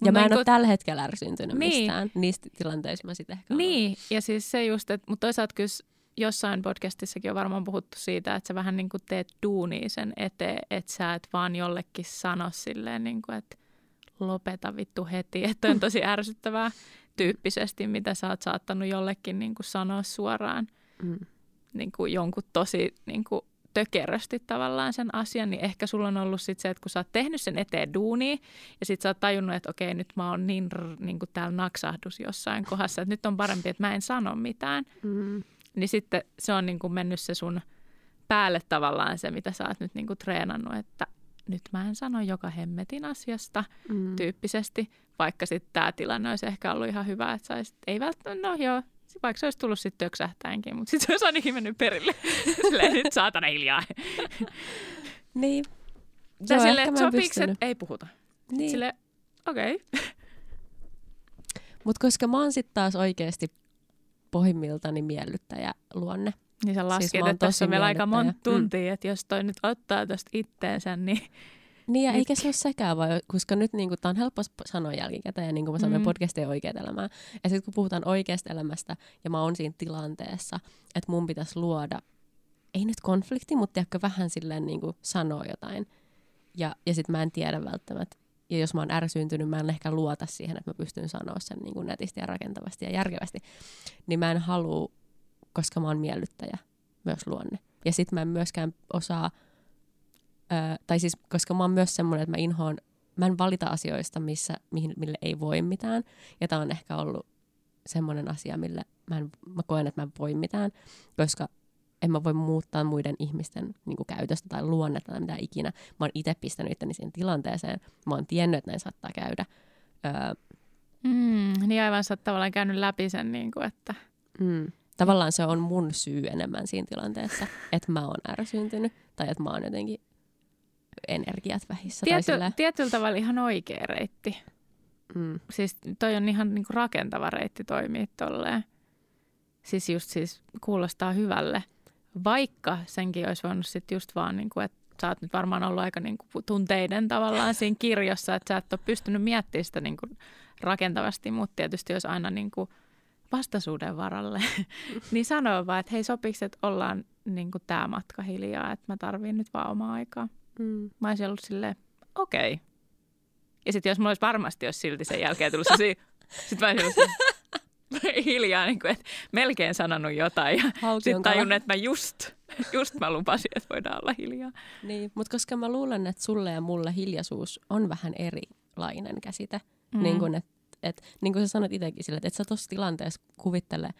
Mut ja mä en niinku- ole tällä hetkellä ärsyntynyt Niin. mistään. Niistä tilanteissa mä sitten ehkä olen. Niin, ja siis se just, että, mutta toisaalta kyllä jossain podcastissakin on varmaan puhuttu siitä, että sä vähän niin kuin teet duunia sen eteen, että sä et vaan jollekin sano silleen, niin kuin, että lopeta vittu heti, että on tosi ärsyttävää tyyppisesti, mitä sä oot saattanut jollekin niin kuin sanoa suoraan Mm. niin kuin jonkun tosi niin kuin tökerösti tavallaan sen asian, niin ehkä sulla on ollut sit se, että kun sä oot tehnyt sen eteen duunia ja sit sä oot tajunnut, että okei, nyt mä oon niin, r- niin kuin täällä naksahdus jossain kohdassa, että nyt on parempi, että mä en sano mitään, Mm. niin sitten se on niin kuin mennyt se sun päälle tavallaan se, mitä sä oot nyt niin kuin treenannut, että nyt mä en sano joka hemmetin asiasta Mm. tyyppisesti, vaikka sitten tämä tilanne olisi ehkä ollut ihan hyvä, että sä olisit, ei välttämättä, no joo, vaikka se olisi tullut sitten töksähtäenkin, mutta sitten se olisi ainakin mennyt perille. Silleen, nyt saatana hiljaa. Niin. Tai Joo, silleen, ehkä että sopiiko, että ei puhuta. Niin. Silleen, okei. Okay. Mutta koska mä oon sitten taas oikeasti pohjimmiltani miellyttäjä luonne. Niin sä lasket, Siis että tässä on vielä aika monta. Mm. tuntia, että jos toi nyt ottaa tuosta itteensä, niin Niin ja Nyt- eikä se ole sekään, vai, koska nyt niin tämä on helppo sanoa jälkikäteen, niin kuin mä sanoin, Mm. mm. podcast ei oikeat elämää. Ja sitten kun puhutaan oikeasta elämästä, ja mä oon siinä tilanteessa, että mun pitäisi luoda, ei nyt konflikti, mutta ehkä vähän silleen niin kuin sanoa jotain. Ja, ja sitten mä en tiedä välttämättä. Ja jos mä oon ärsyyntynyt, mä en ehkä luota siihen, että mä pystyn sanoa sen niin kuin netisti ja rakentavasti ja järkevästi. Niin mä en halua, koska mä oon miellyttäjä, myös luonne. Ja sitten mä en myöskään osaa Ö, tai siis, koska mä oon myös semmoinen, että mä inhoon, mä en valita asioista, missä, mihin, mille ei voi mitään. Ja tää on ehkä ollut semmoinen asia, mille mä, en, mä koen, että mä en voi mitään, koska en mä voi muuttaa muiden ihmisten niin kuin käytöstä tai luonnetta tai mitä ikinä. Mä oon itse pistänyt itteni siihen tilanteeseen. Mä oon tiennyt, että näin saattaa käydä. Öö, Mm, niin aivan sä oot tavallaan käynyt läpi sen, niin kuin, että mm, tavallaan se on mun syy enemmän siinä tilanteessa, että mä oon ärsyntynyt tai että mä oon jotenkin energiat vähissä. Tiety, tietyllä tavalla ihan oikea reitti. mm, Siis toi on ihan niinku rakentava reitti toimia tolleen. Siis just siis kuulostaa hyvälle. Vaikka senkin olisi voinut sitten just vaan, niinku, että sä oot nyt varmaan ollut aika niinku tunteiden tavallaan siinä kirjossa, että sä et ole pystynyt miettimään sitä niinku rakentavasti, mutta tietysti jos aina niinku vastaisuuden varalle, niin sanoo vaan, että hei sopiks, että ollaan niinku tämä matka hiljaa, että mä tarviin nyt vaan omaa aikaa. Mm. Mä olisin ollut silleen, okei. Okay. Ja sitten jos mulla olisi varmasti olisi silti sen jälkeen tullut sellaisia, sit mä olisin ollut hiljaa, niin kuin, että melkein sanonut jotain. Ja sitten tajunnut, että mä just, just mä lupasin, että voidaan olla hiljaa. Niin, mutta koska mä luulen, että sulle ja mulle hiljaisuus on vähän erilainen käsite. Mm. Niin kun, että et, niin kuin sä sanoit itsekin sille, että et sä tuossa tilanteessa kuvittele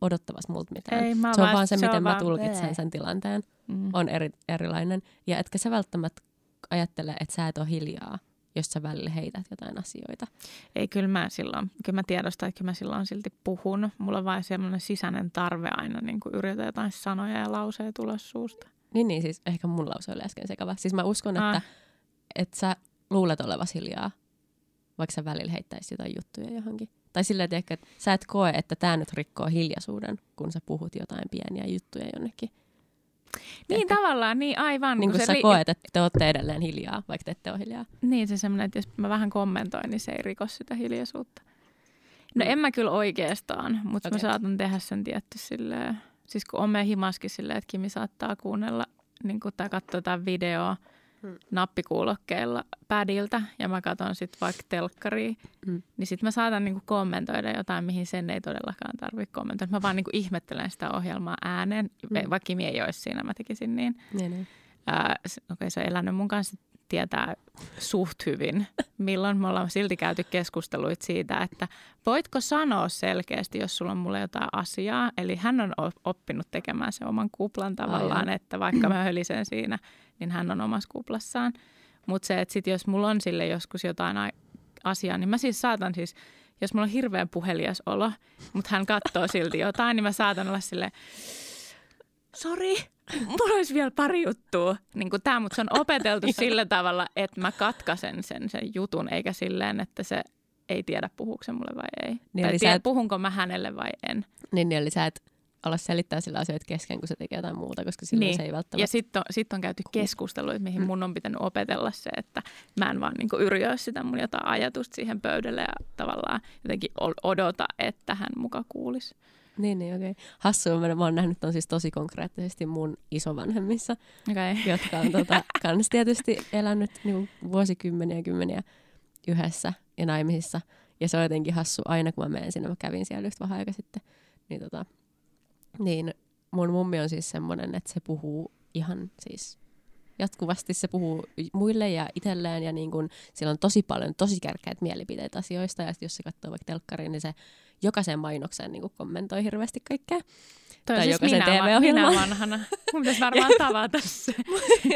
odottavas multa mitään. Ei, se on vaan se, se miten mä tulkitsen bee. sen tilanteen, Mm. on eri, erilainen. Ja etkä sä välttämättä ajattele, että sä et ole hiljaa, jos sä välillä heität jotain asioita. Ei, kyllä mä silloin, kyllä mä tiedostan, että kyllä mä silloin silti puhun. Mulla on vain semmoinen sisäinen tarve aina niin kuin yritän jotain sanoja ja lauseja tulla suusta. Niin, niin siis ehkä mun lause oli äsken sekava. Siis mä uskon, että, Ah. että sä luulet olevasi hiljaa, vaikka sä välillä heittäisit jotain juttuja johonkin. Tai silleen, tiedätkö, että sä et koe, että tämä nyt rikkoo hiljaisuuden, kun sä puhut jotain pieniä juttuja jonnekin. Niin Tiedätkö? tavallaan, niin aivan. Niin kun kuin se sä ri- koet, että te olette edelleen hiljaa, vaikka te ette ole hiljaa. Niin se semmoinen, että jos mä vähän kommentoin, niin se ei riko sitä hiljaisuutta. No Mm. en mä kyllä oikeastaan, mutta okay. mä saatan tehdä sen tietty silleen, siis kun on meidän himaskin silleen, että Kimi saattaa kuunnella niin kun, tai katsoa jotain videoa Hmm. nappikuulokkeilla pädiltä ja mä katson sitten vaikka telkkaria, Hmm. niin sitten mä saatan niin kommentoida jotain, mihin sen ei todellakaan tarvitse kommentoida. Mä vaan niin ihmettelen sitä ohjelmaa ääneen, Hmm. vaikka Kimi ei olisi siinä, mä tekisin niin. Niin, niin. S- Okei, okay, se on elänyt mun kanssa, tietää suht hyvin, milloin me ollaan silti käyty keskusteluita siitä, että voitko sanoa selkeästi, jos sulla on mulle jotain asiaa. Eli hän on oppinut tekemään se oman kuplan tavallaan, Aivan. että vaikka mä hölisen siinä, niin hän on omassa kuplassaan. Mutta se, että sit jos mulla on sille joskus jotain ai- asiaa, niin mä siis saatan siis, jos mulla on hirveän puhelias olo, mutta hän katsoo silti jotain, niin mä saatan olla sille sori, mulla olisi vielä pari juttua. Niin kuin tämä, mutta se on opeteltu sillä tavalla, että mä katkaisen sen, sen jutun, eikä silleen, että se ei tiedä, puhuuko se mulle vai ei. Niin, tai tiedä, et- puhunko mä hänelle vai en. Niin, niin, eli sä et ala selittää sillä asioita kesken, kun se tekee jotain muuta, koska silloin Niin. se ei Ja välttämättä... sitten on, sit on käyty keskusteluita, mihin mun on pitänyt opetella se, että mä en vaan niin yrjöä sitä mun jotain ajatusta siihen pöydälle ja tavallaan jotenkin odota, että hän muka kuulisi. Niin, niin, okei. Okay. Hassua, mä, mä oon nähnyt ton siis tosi konkreettisesti mun isovanhemmissa, Okay. jotka on tota, kans tietysti elänyt niin vuosikymmeniä ja kymmeniä yhdessä ja naimisissa. Ja se on jotenkin hassu aina, kun mä menen sinne. Mä kävin siellä yhtä vähän aika sitten. Niin, tota, niin mun mummi on siis semmoinen, että se puhuu ihan siis jatkuvasti se puhuu muille ja itselleen ja niin kun, sillä on tosi paljon tosi kärkkäitä mielipiteitä asioista ja jos se katsoo vaikka telkkariin, niin se jokaiseen mainokseen niin kommentoi hirveästi kaikkea. Toi Tai siis jokaisen minä, TV-ohjelma. minä vanhana. Mun pitäisi varmaan tavata se.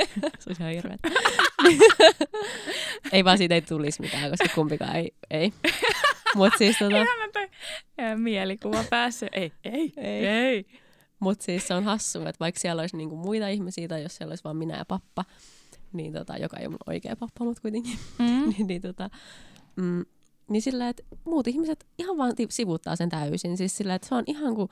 Se olisi ihan hirveä. ei vaan siitä ei tulisi mitään, koska kumpikaan ei. ei. Mutta siis, tota, Ihana toi ää, mielikuva päässä. Ei, ei, Ei. ei. mut siis se on hassu, että vaikka siellä olisi niinku muita ihmisiä tai jos siellä olisi vain minä ja pappa, niin tota, joka ei ole mun oikea pappa, mutta kuitenkin, Mm. niin, niin, tota, mm, niin sillä, että muut ihmiset ihan vaan sivuuttaa sen täysin. Siis sillä, että se on ihan kuin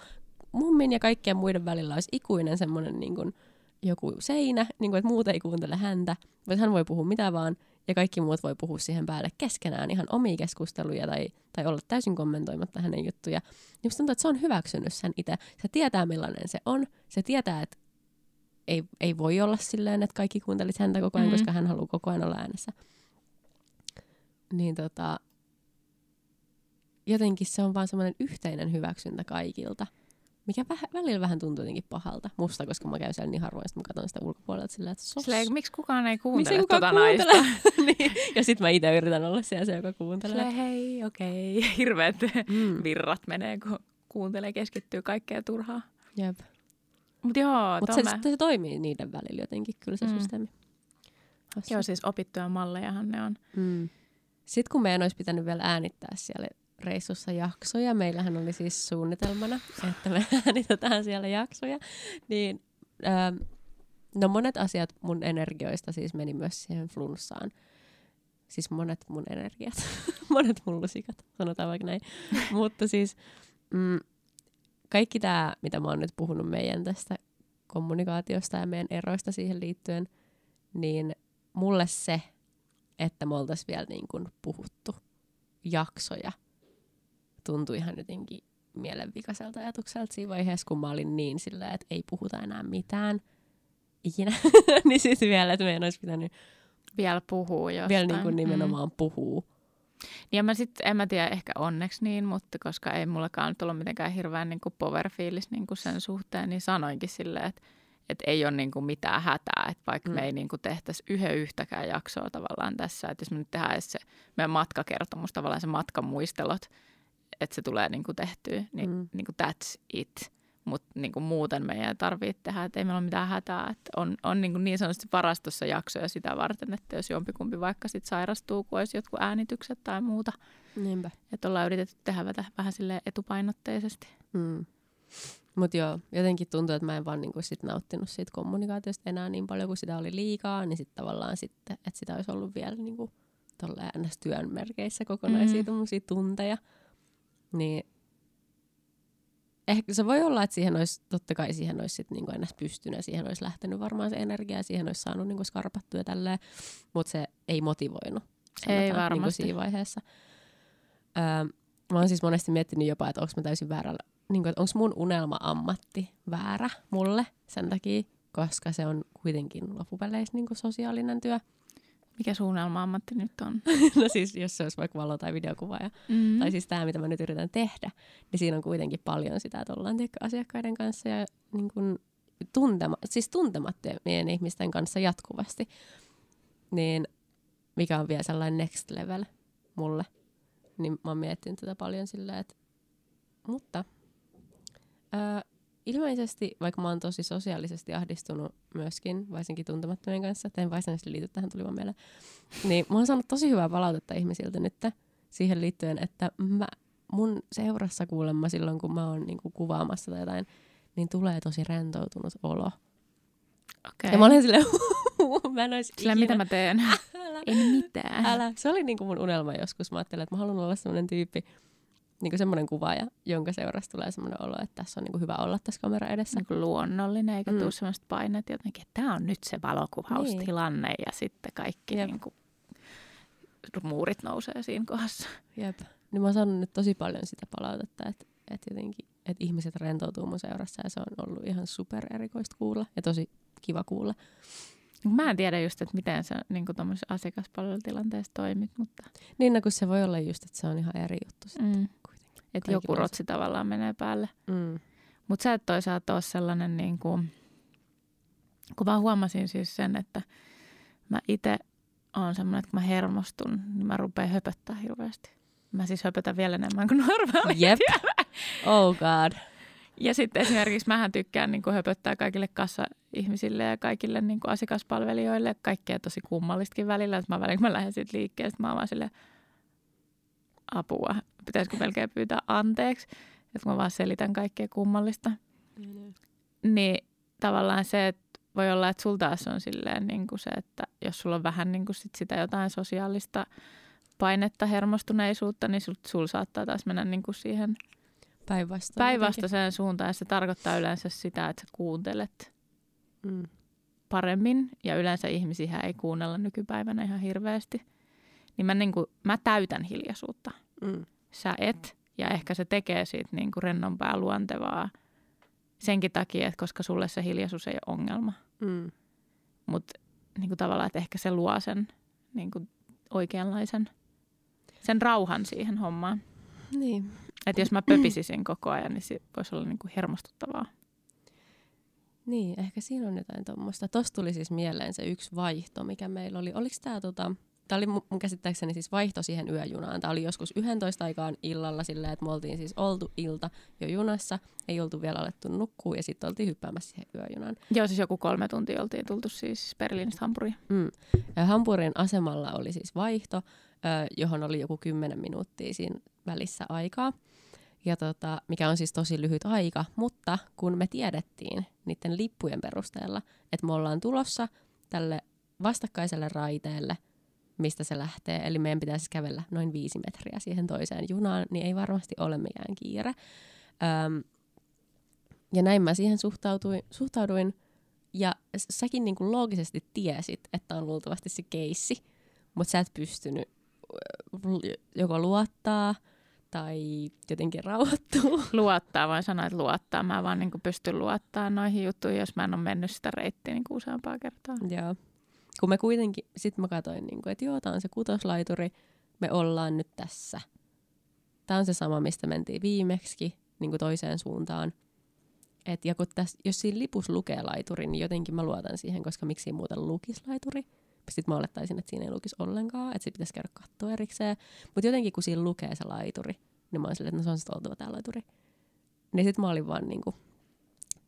mummin ja kaikkien muiden välillä olisi ikuinen semmoinen niin kuin joku seinä, niin kuin, että muut ei kuuntele häntä, mutta hän voi puhua mitä vaan, ja kaikki muut voi puhua siihen päälle keskenään ihan omia keskusteluja tai, tai olla täysin kommentoimatta hänen juttuja. Ja musta tuntuu, että se on hyväksynyt sen itse. Se tietää, millainen se on. Se tietää, että ei, ei voi olla silleen, että kaikki kuuntelisi häntä koko ajan, mm. koska hän haluaa koko ajan olla äänessä. Niin tota, jotenkin se on vaan semmoinen yhteinen hyväksyntä kaikilta. Mikä väh, välillä vähän tuntuu jotenkin pahalta musta, koska mä käyn siellä niin harvoin, että mä katson sitä ulkopuolelta silleen, että sos. Silleen, miksi kukaan ei Miksi kuuntele ei kukaan tuota kuuntele? naista? niin. Ja sit mä itse yritän olla siellä se, joka kuuntelee. Silleen, hei, okei. Okay. Hirveät Mm. virrat menee, kun kuuntelee, keskittyy kaikkea turhaa. Jep. Mutta joo, Mutta Mutta se, se, toimii niiden välillä jotenkin, kyllä se mm. systeemi. Hassu. joo, siis opittuja mallejahan ne on. Mm. Sitten kun meidän olisi pitänyt vielä äänittää siellä reissussa jaksoja, meillähän oli siis suunnitelmana, että me äänitetään siellä jaksoja, niin ähm, no monet asiat mun energioista siis meni myös siihen flunssaan. Siis monet mun energiat, monet mun lusikat, sanotaan vaikka näin. Mutta siis mm, kaikki tämä, mitä mä oon nyt puhunut meidän tästä kommunikaatiosta ja meidän eroista siihen liittyen, niin mulle se, että me oltaisiin vielä niin kuin puhuttu jaksoja, tuntui ihan jotenkin mielenvikaiselta ajatukselta siinä vaiheessa, kun mä olin niin sillä, että ei puhuta enää mitään ikinä. niin sitten vielä, että meidän olisi pitänyt Vielä puhuu jostain. vielä niin kuin nimenomaan mm. puhua. Ja mä sitten, en mä tiedä, ehkä onneksi niin, mutta koska ei mullakaan nyt ollut mitenkään hirveän niin kuin power-fiilis niin kuin sen suhteen, niin sanoinkin silleen, että, että ei ole niin kuin mitään hätää, että vaikka Mm. me ei niin kuin tehtäisi yhden yhtäkään jaksoa tavallaan tässä, että jos me nyt tehdään edes se meidän matkakertomus, tavallaan se matkamuistelot, että se tulee niin kuin tehtyä, niin, Mm. niin kuin that's it. Mutta niin kuin muuten meidän ei tarvitse tehdä, että ei meillä ole mitään hätää. Että on on niin, kuin niin sanotusti varastossa jaksoja sitä varten, että jos jompikumpi vaikka sit sairastuu, kun olisi jotkut äänitykset tai muuta. Niinpä. Että ollaan yritetty tehdä vähän, vähän sille etupainotteisesti. Mm. Mutta joo, jotenkin tuntuu, että mä en vaan niinku sit nauttinut siitä kommunikaatiosta enää niin paljon, kun sitä oli liikaa, niin sitten tavallaan sitten, että sitä olisi ollut vielä niinku tolleen ns. työn merkeissä kokonaisia mm. tunteja. Niin ehkä se voi olla, että siihen olisi, totta kai siihen olisi sit niinku ennäs pystynyt siihen olisi lähtenyt varmaan se energia ja siihen olisi saanut niinku skarpattua ja tälleen, mutta se ei motivoinut. Ei sanotaan, varmasti. Niinku siinä vaiheessa. Öö, mä oon siis monesti miettinyt jopa, että onko mä täysin väärällä, niin että onko mun unelma-ammatti väärä mulle sen takia, koska se on kuitenkin loppupeleissä niin sosiaalinen työ. Mikä suunnelma ammatti nyt on? no siis, jos se olisi vaikka valo- tai videokuvaaja, Mm. tai siis tämä, mitä mä nyt yritän tehdä, niin siinä on kuitenkin paljon sitä, että ollaan asiakkaiden kanssa ja niin kuin tuntema, siis tuntemattomien ihmisten kanssa jatkuvasti. Niin mikä on vielä sellainen next level mulle. Niin mä oon miettinyt tätä paljon silleen, että mutta ää, ilmeisesti, vaikka mä oon tosi sosiaalisesti ahdistunut myöskin, varsinkin tuntemattomien kanssa, että en varsinaisesti liity tähän, tuli vaan mieleen, niin mä oon saanut tosi hyvää palautetta ihmisiltä nyt siihen liittyen, että mä, mun seurassa kuulemma silloin, kun mä oon niinku kuvaamassa tai jotain, niin tulee tosi rentoutunut olo. Okay. Ja mä olen silleen, mä en ois Sillä mitä mä teen? Älä, en mitään. älä. Se oli niinku mun unelma joskus. Mä ajattelin, että mä haluan olla semmoinen tyyppi, niinku semmoinen kuvaaja, jonka seurassa tulee semmoinen olo, että tässä on niinku hyvä olla tässä kamera edessä. niin kuin luonnollinen, eikä Mm. tule sellaista painetta jotenkin, että tämä on nyt se valokuvaustilanne niin. ja sitten kaikki Jep. niin kuin, muurit nousee siinä kohdassa. Jep. Niin mä oon saanut nyt tosi paljon sitä palautetta, että, että jotenkin, että ihmiset rentoutuu mun seurassa ja se on ollut ihan super erikoista kuulla ja tosi kiva kuulla. Mä en tiedä just, että miten sä niin tuommoisessa asiakaspalvelutilanteessa toimit, mutta Niin, no kun se voi olla just, että se on ihan eri juttu sitten mm. Että joku on se- rotsi tavallaan menee päälle. Mm. Mutta sä et toisaalta ole sellainen, niin kuin, kun mä huomasin siis sen, että mä itse oon semmoinen, että kun mä hermostun, niin mä rupean höpöttää hirveästi. Mä siis höpötän vielä enemmän kuin normaali. Jep. Oh god. Ja sitten esimerkiksi mähän tykkään niin kuin höpöttää kaikille kassa-ihmisille ja kaikille niin kuin asiakaspalvelijoille. Kaikkea tosi kummallistakin välillä. Että mä välillä, kun mä lähden siitä liikkeestä, mä oon vaan sille apua. Pitäisikö melkein pyytää anteeksi, että mä vaan selitän kaikkea kummallista. Niin tavallaan se, että voi olla, että sul taas on silleen niin kuin se, että jos sulla on vähän niin kuin sit sitä jotain sosiaalista painetta, hermostuneisuutta, niin sul, sul saattaa taas mennä niin kuin siihen Päinvastoin. päinvastaiseen suuntaan. Ja se tarkoittaa yleensä sitä, että sä kuuntelet Mm. paremmin. Ja yleensä ihmisiä ei kuunnella nykypäivänä ihan hirveästi. Niin mä, niin kuin, mä täytän hiljaisuutta. Mm. Sä et. Ja ehkä se tekee siitä niin kuin rennompaa luontevaa senkin takia, että koska sulle se hiljaisuus ei ole ongelma. Mm. Mutta niin kuin tavallaan, että ehkä se luo sen niin kuin oikeanlaisen sen rauhan siihen hommaan. Niin. Että jos mä pöpisisin koko ajan, niin se voisi olla niin kuin hermostuttavaa. Niin, ehkä siinä on jotain tuommoista. Tuossa tuli siis mieleen se yksi vaihto, mikä meillä oli. Oliko tämä tota, Tämä oli mun käsittääkseni siis vaihto siihen yöjunaan. Tämä oli joskus 11 aikaan illalla silleen, että me oltiin siis oltu ilta jo junassa, ei oltu vielä alettu nukkua ja sitten oltiin hyppäämässä siihen yöjunaan. Joo, siis joku kolme tuntia oltiin tultu siis Berliinistä Hampuriin. Mm. Ja Hampurin asemalla oli siis vaihto, johon oli joku 10 minuuttia siinä välissä aikaa. Ja tota, mikä on siis tosi lyhyt aika, mutta kun me tiedettiin niiden lippujen perusteella, että me ollaan tulossa tälle vastakkaiselle raiteelle, mistä se lähtee, eli meidän pitäisi kävellä noin viisi metriä siihen toiseen junaan, niin ei varmasti ole mikään kiire. Öm, ja näin mä siihen suhtautuin, suhtauduin, ja säkin niin kuin loogisesti tiesit, että on luultavasti se keissi, mutta sä et pystynyt joko luottaa tai jotenkin rauhoittua. Luottaa, vai sanoa, että luottaa. Mä vaan niin pystyn luottaa noihin juttuihin, jos mä en ole mennyt sitä reittiä niin useampaa kertaa. Joo. Kun me kuitenkin, sit mä katsoin, niin kuin, että joo, tää on se kutoslaituri, me ollaan nyt tässä. Tää on se sama, mistä mentiin viimeksi, niin kuin toiseen suuntaan. Et, ja kun täs, jos siinä lipussa lukee laituri, niin jotenkin mä luotan siihen, koska miksi muuten lukisi laituri. Sitten mä olettaisin, että siinä ei lukisi ollenkaan, että se pitäisi käydä katsoa erikseen. Mutta jotenkin kun siinä lukee se laituri, niin mä oon silleen, että no se on sitten oltava tämä laituri. Niin sitten mä olin vaan niinku,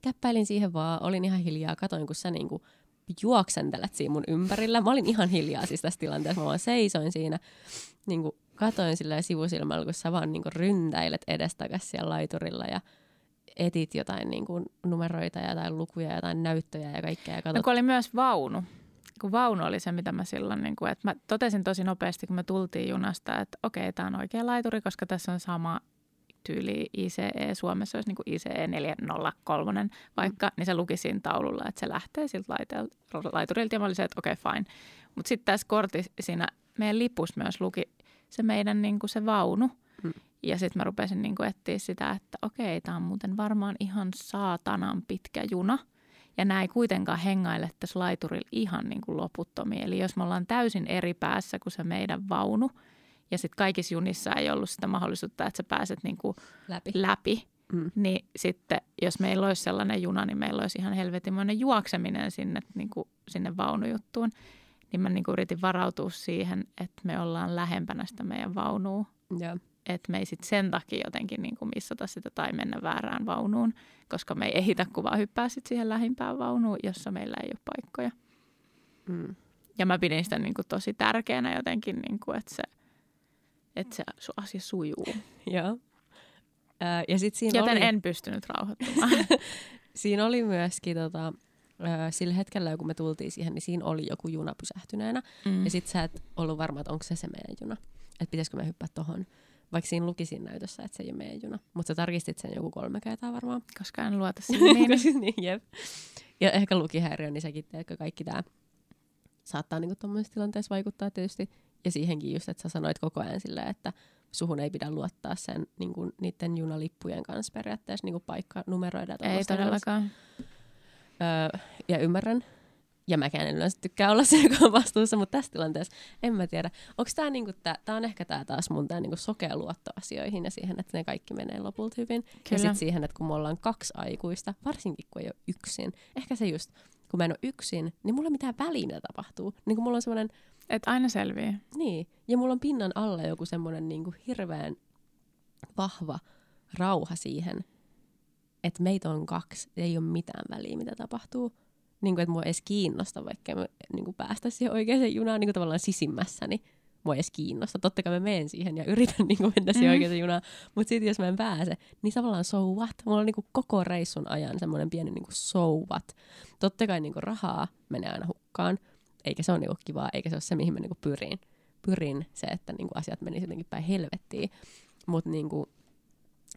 käppäilin siihen vaan, olin ihan hiljaa, katoin kun sä niinku juoksentelet siinä mun ympärillä. Mä olin ihan hiljaa siis tässä tilanteessa, mä vaan seisoin siinä, niinku katoin sillä sivusilmällä, kun sä vaan niinku ryntäilet edestakas siellä laiturilla ja etit jotain niinku numeroita ja jotain lukuja ja jotain näyttöjä ja kaikkea. Ja katot... no, kun oli myös vaunu. Kun vaunu oli se, mitä mä silloin, niin kuin, että mä totesin tosi nopeasti, kun me tultiin junasta, että okei, tämä on oikea laituri, koska tässä on sama tyyli ICE, Suomessa olisi niin kuin ICE 403 vaikka, mm. niin se luki siinä taululla, että se lähtee siltä laiturilta ja mä olin se, että okei, okay, fine. Mutta sitten tässä kortissa siinä meidän lipus myös luki se meidän niin kuin se vaunu. Mm. Ja sitten mä rupesin niin kuin etsiä sitä, että okei, tämä on muuten varmaan ihan saatanan pitkä juna. Ja nämä ei kuitenkaan hengaile tässä laiturilla ihan niin kuin loputtomia. Eli jos me ollaan täysin eri päässä kuin se meidän vaunu – ja sitten kaikissa junissa ei ollut sitä mahdollisuutta, että sä pääset niin kuin läpi, läpi. Mm. niin sitten jos meillä olisi sellainen juna, niin meillä olisi ihan helvetimoinen juokseminen sinne, niin kuin, sinne vaunujuttuun. Niin mä niin kuin yritin varautua siihen, että me ollaan lähempänä sitä meidän vaunua. Yeah. Että me ei sitten sen takia jotenkin niin kuin missata sitä tai mennä väärään vaunuun, koska me ei ehitä kuvaa hyppää sitten siihen lähimpään vaunuun, jossa meillä ei ole paikkoja. Mm. Ja mä pidin sitä niin kuin tosi tärkeänä jotenkin, niin kuin, että se – että se asia sujuu. Joo. ja sit siinä Joten oli... en pystynyt rauhoittumaan. siinä oli myöskin tota, sillä hetkellä, kun me tultiin siihen, niin siinä oli joku juna pysähtyneenä. Mm. Ja sit sä et ollut varma, että onko se se meidän juna. Että pitäisikö me hyppää tohon. Vaikka siinä luki siinä näytössä, että se ei ole meidän juna. Mutta sä tarkistit sen joku kolme kertaa varmaan. Koska en luota siihen. niin. jep. Ja ehkä lukihäiriö, niin sekin, että kaikki tämä saattaa niinku tuommoisessa tilanteessa vaikuttaa tietysti ja siihenkin just, että sä sanoit koko ajan silleen, että suhun ei pidä luottaa sen niin kuin, niiden junalippujen kanssa periaatteessa niin paikka numeroida. Ei todellakaan. Öö, ja ymmärrän. Ja mäkään en yleensä tykkää olla se, joka on vastuussa, mutta tässä tilanteessa en mä tiedä. Onko tämä niinku, tää, tää on ehkä tää taas mun tää niinku sokea luotto asioihin ja siihen, että ne kaikki menee lopulta hyvin. Kyllä. Ja sitten siihen, että kun me ollaan kaksi aikuista, varsinkin kun ei ole yksin. Ehkä se just, kun mä en ole yksin, niin mulla ei mitään väliä, mitä tapahtuu. Niin kun mulla on semmoinen että aina selviää. Niin. Ja mulla on pinnan alla joku semmoinen niin hirveän vahva rauha siihen, että meitä on kaksi, ei ole mitään väliä, mitä tapahtuu. Niin kuin, että mua edes kiinnosta, vaikka me niin kuin päästä siihen oikeaan junaan niin kuin tavallaan sisimmässäni. Mua edes kiinnosta. Totta kai mä menen siihen ja yritän niin kuin mennä siihen mm. oikeaan junaan. Mutta sitten jos mä en pääse, niin tavallaan so what? Mulla on niin kuin koko reissun ajan semmoinen pieni niin kuin so what. Totta kai niin kuin rahaa menee aina hukkaan eikä se ole niinku kivaa, eikä se ole se, mihin mä niinku pyrin. Pyrin se, että niinku asiat menisivät jotenkin päin helvettiin. Mutta niinku,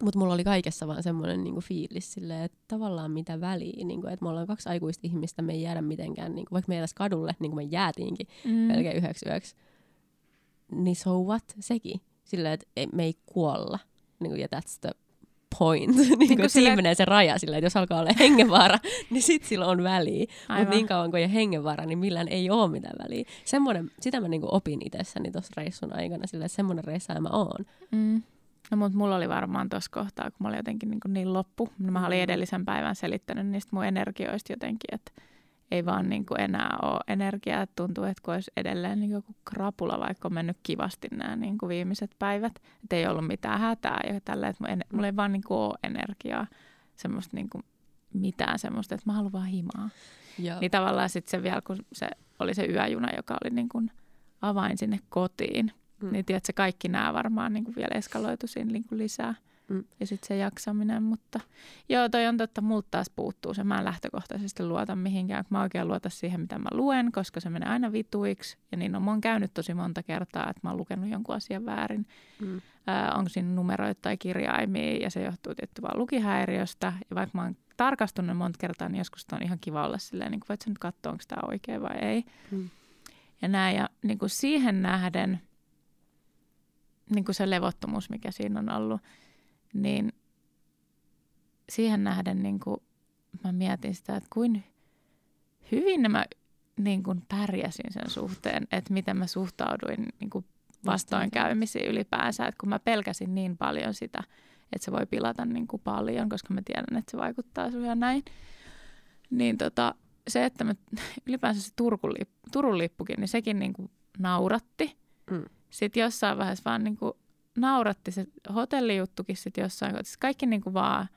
mut mulla oli kaikessa vaan semmoinen niinku fiilis silleen, että tavallaan mitä väliä, niinku, että me ollaan kaksi aikuista ihmistä, me ei jäädä mitenkään, niinku, vaikka me kadulle, niin kuin me jäätiinkin mm. melkein yhdeksi yöksi, niin so what, sekin. Silleen, että me ei kuolla. Niinku, ja that's the point. niin, niin kuin siinä menee se raja sillä, että jos alkaa olla hengenvaara, niin sit sillä on väliä. Mutta niin kauan kuin ei ole hengenvaara, niin millään ei ole mitään väliä. Semmoinen, sitä mä niinku opin itsessäni tuossa reissun aikana, sillä että semmoinen reissaaja mä oon. Mm. No mutta mulla oli varmaan tuossa kohtaa, kun mä olin jotenkin niin, niin loppu. Mä olin mm. edellisen päivän selittänyt niistä mun energioista jotenkin, että ei vaan niin kuin enää ole energiaa. Tuntuu, että kun olisi edelleen niin joku krapula, vaikka on mennyt kivasti nämä niin kuin viimeiset päivät. Että ei ollut mitään hätää ja tällä, että mulla ei vaan niin kuin ole energiaa. Semmoista niin kuin mitään semmoista, että mä haluan vaan himaa. Joo. Niin tavallaan sitten se vielä, kun se oli se yöjuna, joka oli niin kuin avain sinne kotiin, mm. niin tiedätkö, kaikki nämä varmaan niin kuin vielä eskaloitu siinä niin kuin lisää. Mm. Ja sitten se jaksaminen, mutta joo, toi on totta, multa taas puuttuu se. Mä en lähtökohtaisesti luota mihinkään, kun mä oikein luota siihen, mitä mä luen, koska se menee aina vituiksi. Ja niin on, mä oon käynyt tosi monta kertaa, että mä oon lukenut jonkun asian väärin. Mm. Äh, onko siinä numeroita tai kirjaimia, ja se johtuu tietty vaan lukihäiriöstä. Ja vaikka mä oon tarkastunut monta kertaa, niin joskus on ihan kiva olla silleen, niin voit sä nyt katsoa, onko tämä oikein vai ei. Mm. Ja näin, ja niin kuin siihen nähden, niin kuin se levottomuus, mikä siinä on ollut – niin siihen nähden niin kuin mä mietin sitä, että kuin hyvin mä niin kuin pärjäsin sen suhteen, että miten mä suhtauduin niin kuin vastoinkäymisiin ylipäänsä, että kun mä pelkäsin niin paljon sitä, että se voi pilata niin kuin paljon, koska mä tiedän, että se vaikuttaa sun ja näin. Niin tota, se, että me, ylipäänsä se Turkun, Turun lippukin, niin sekin niin kuin nauratti. Mm. Sitten jossain vaiheessa vaan niin kuin nauratti se hotellijuttukin sitten jossain kohtaa. Kaikki niin kuin vaan,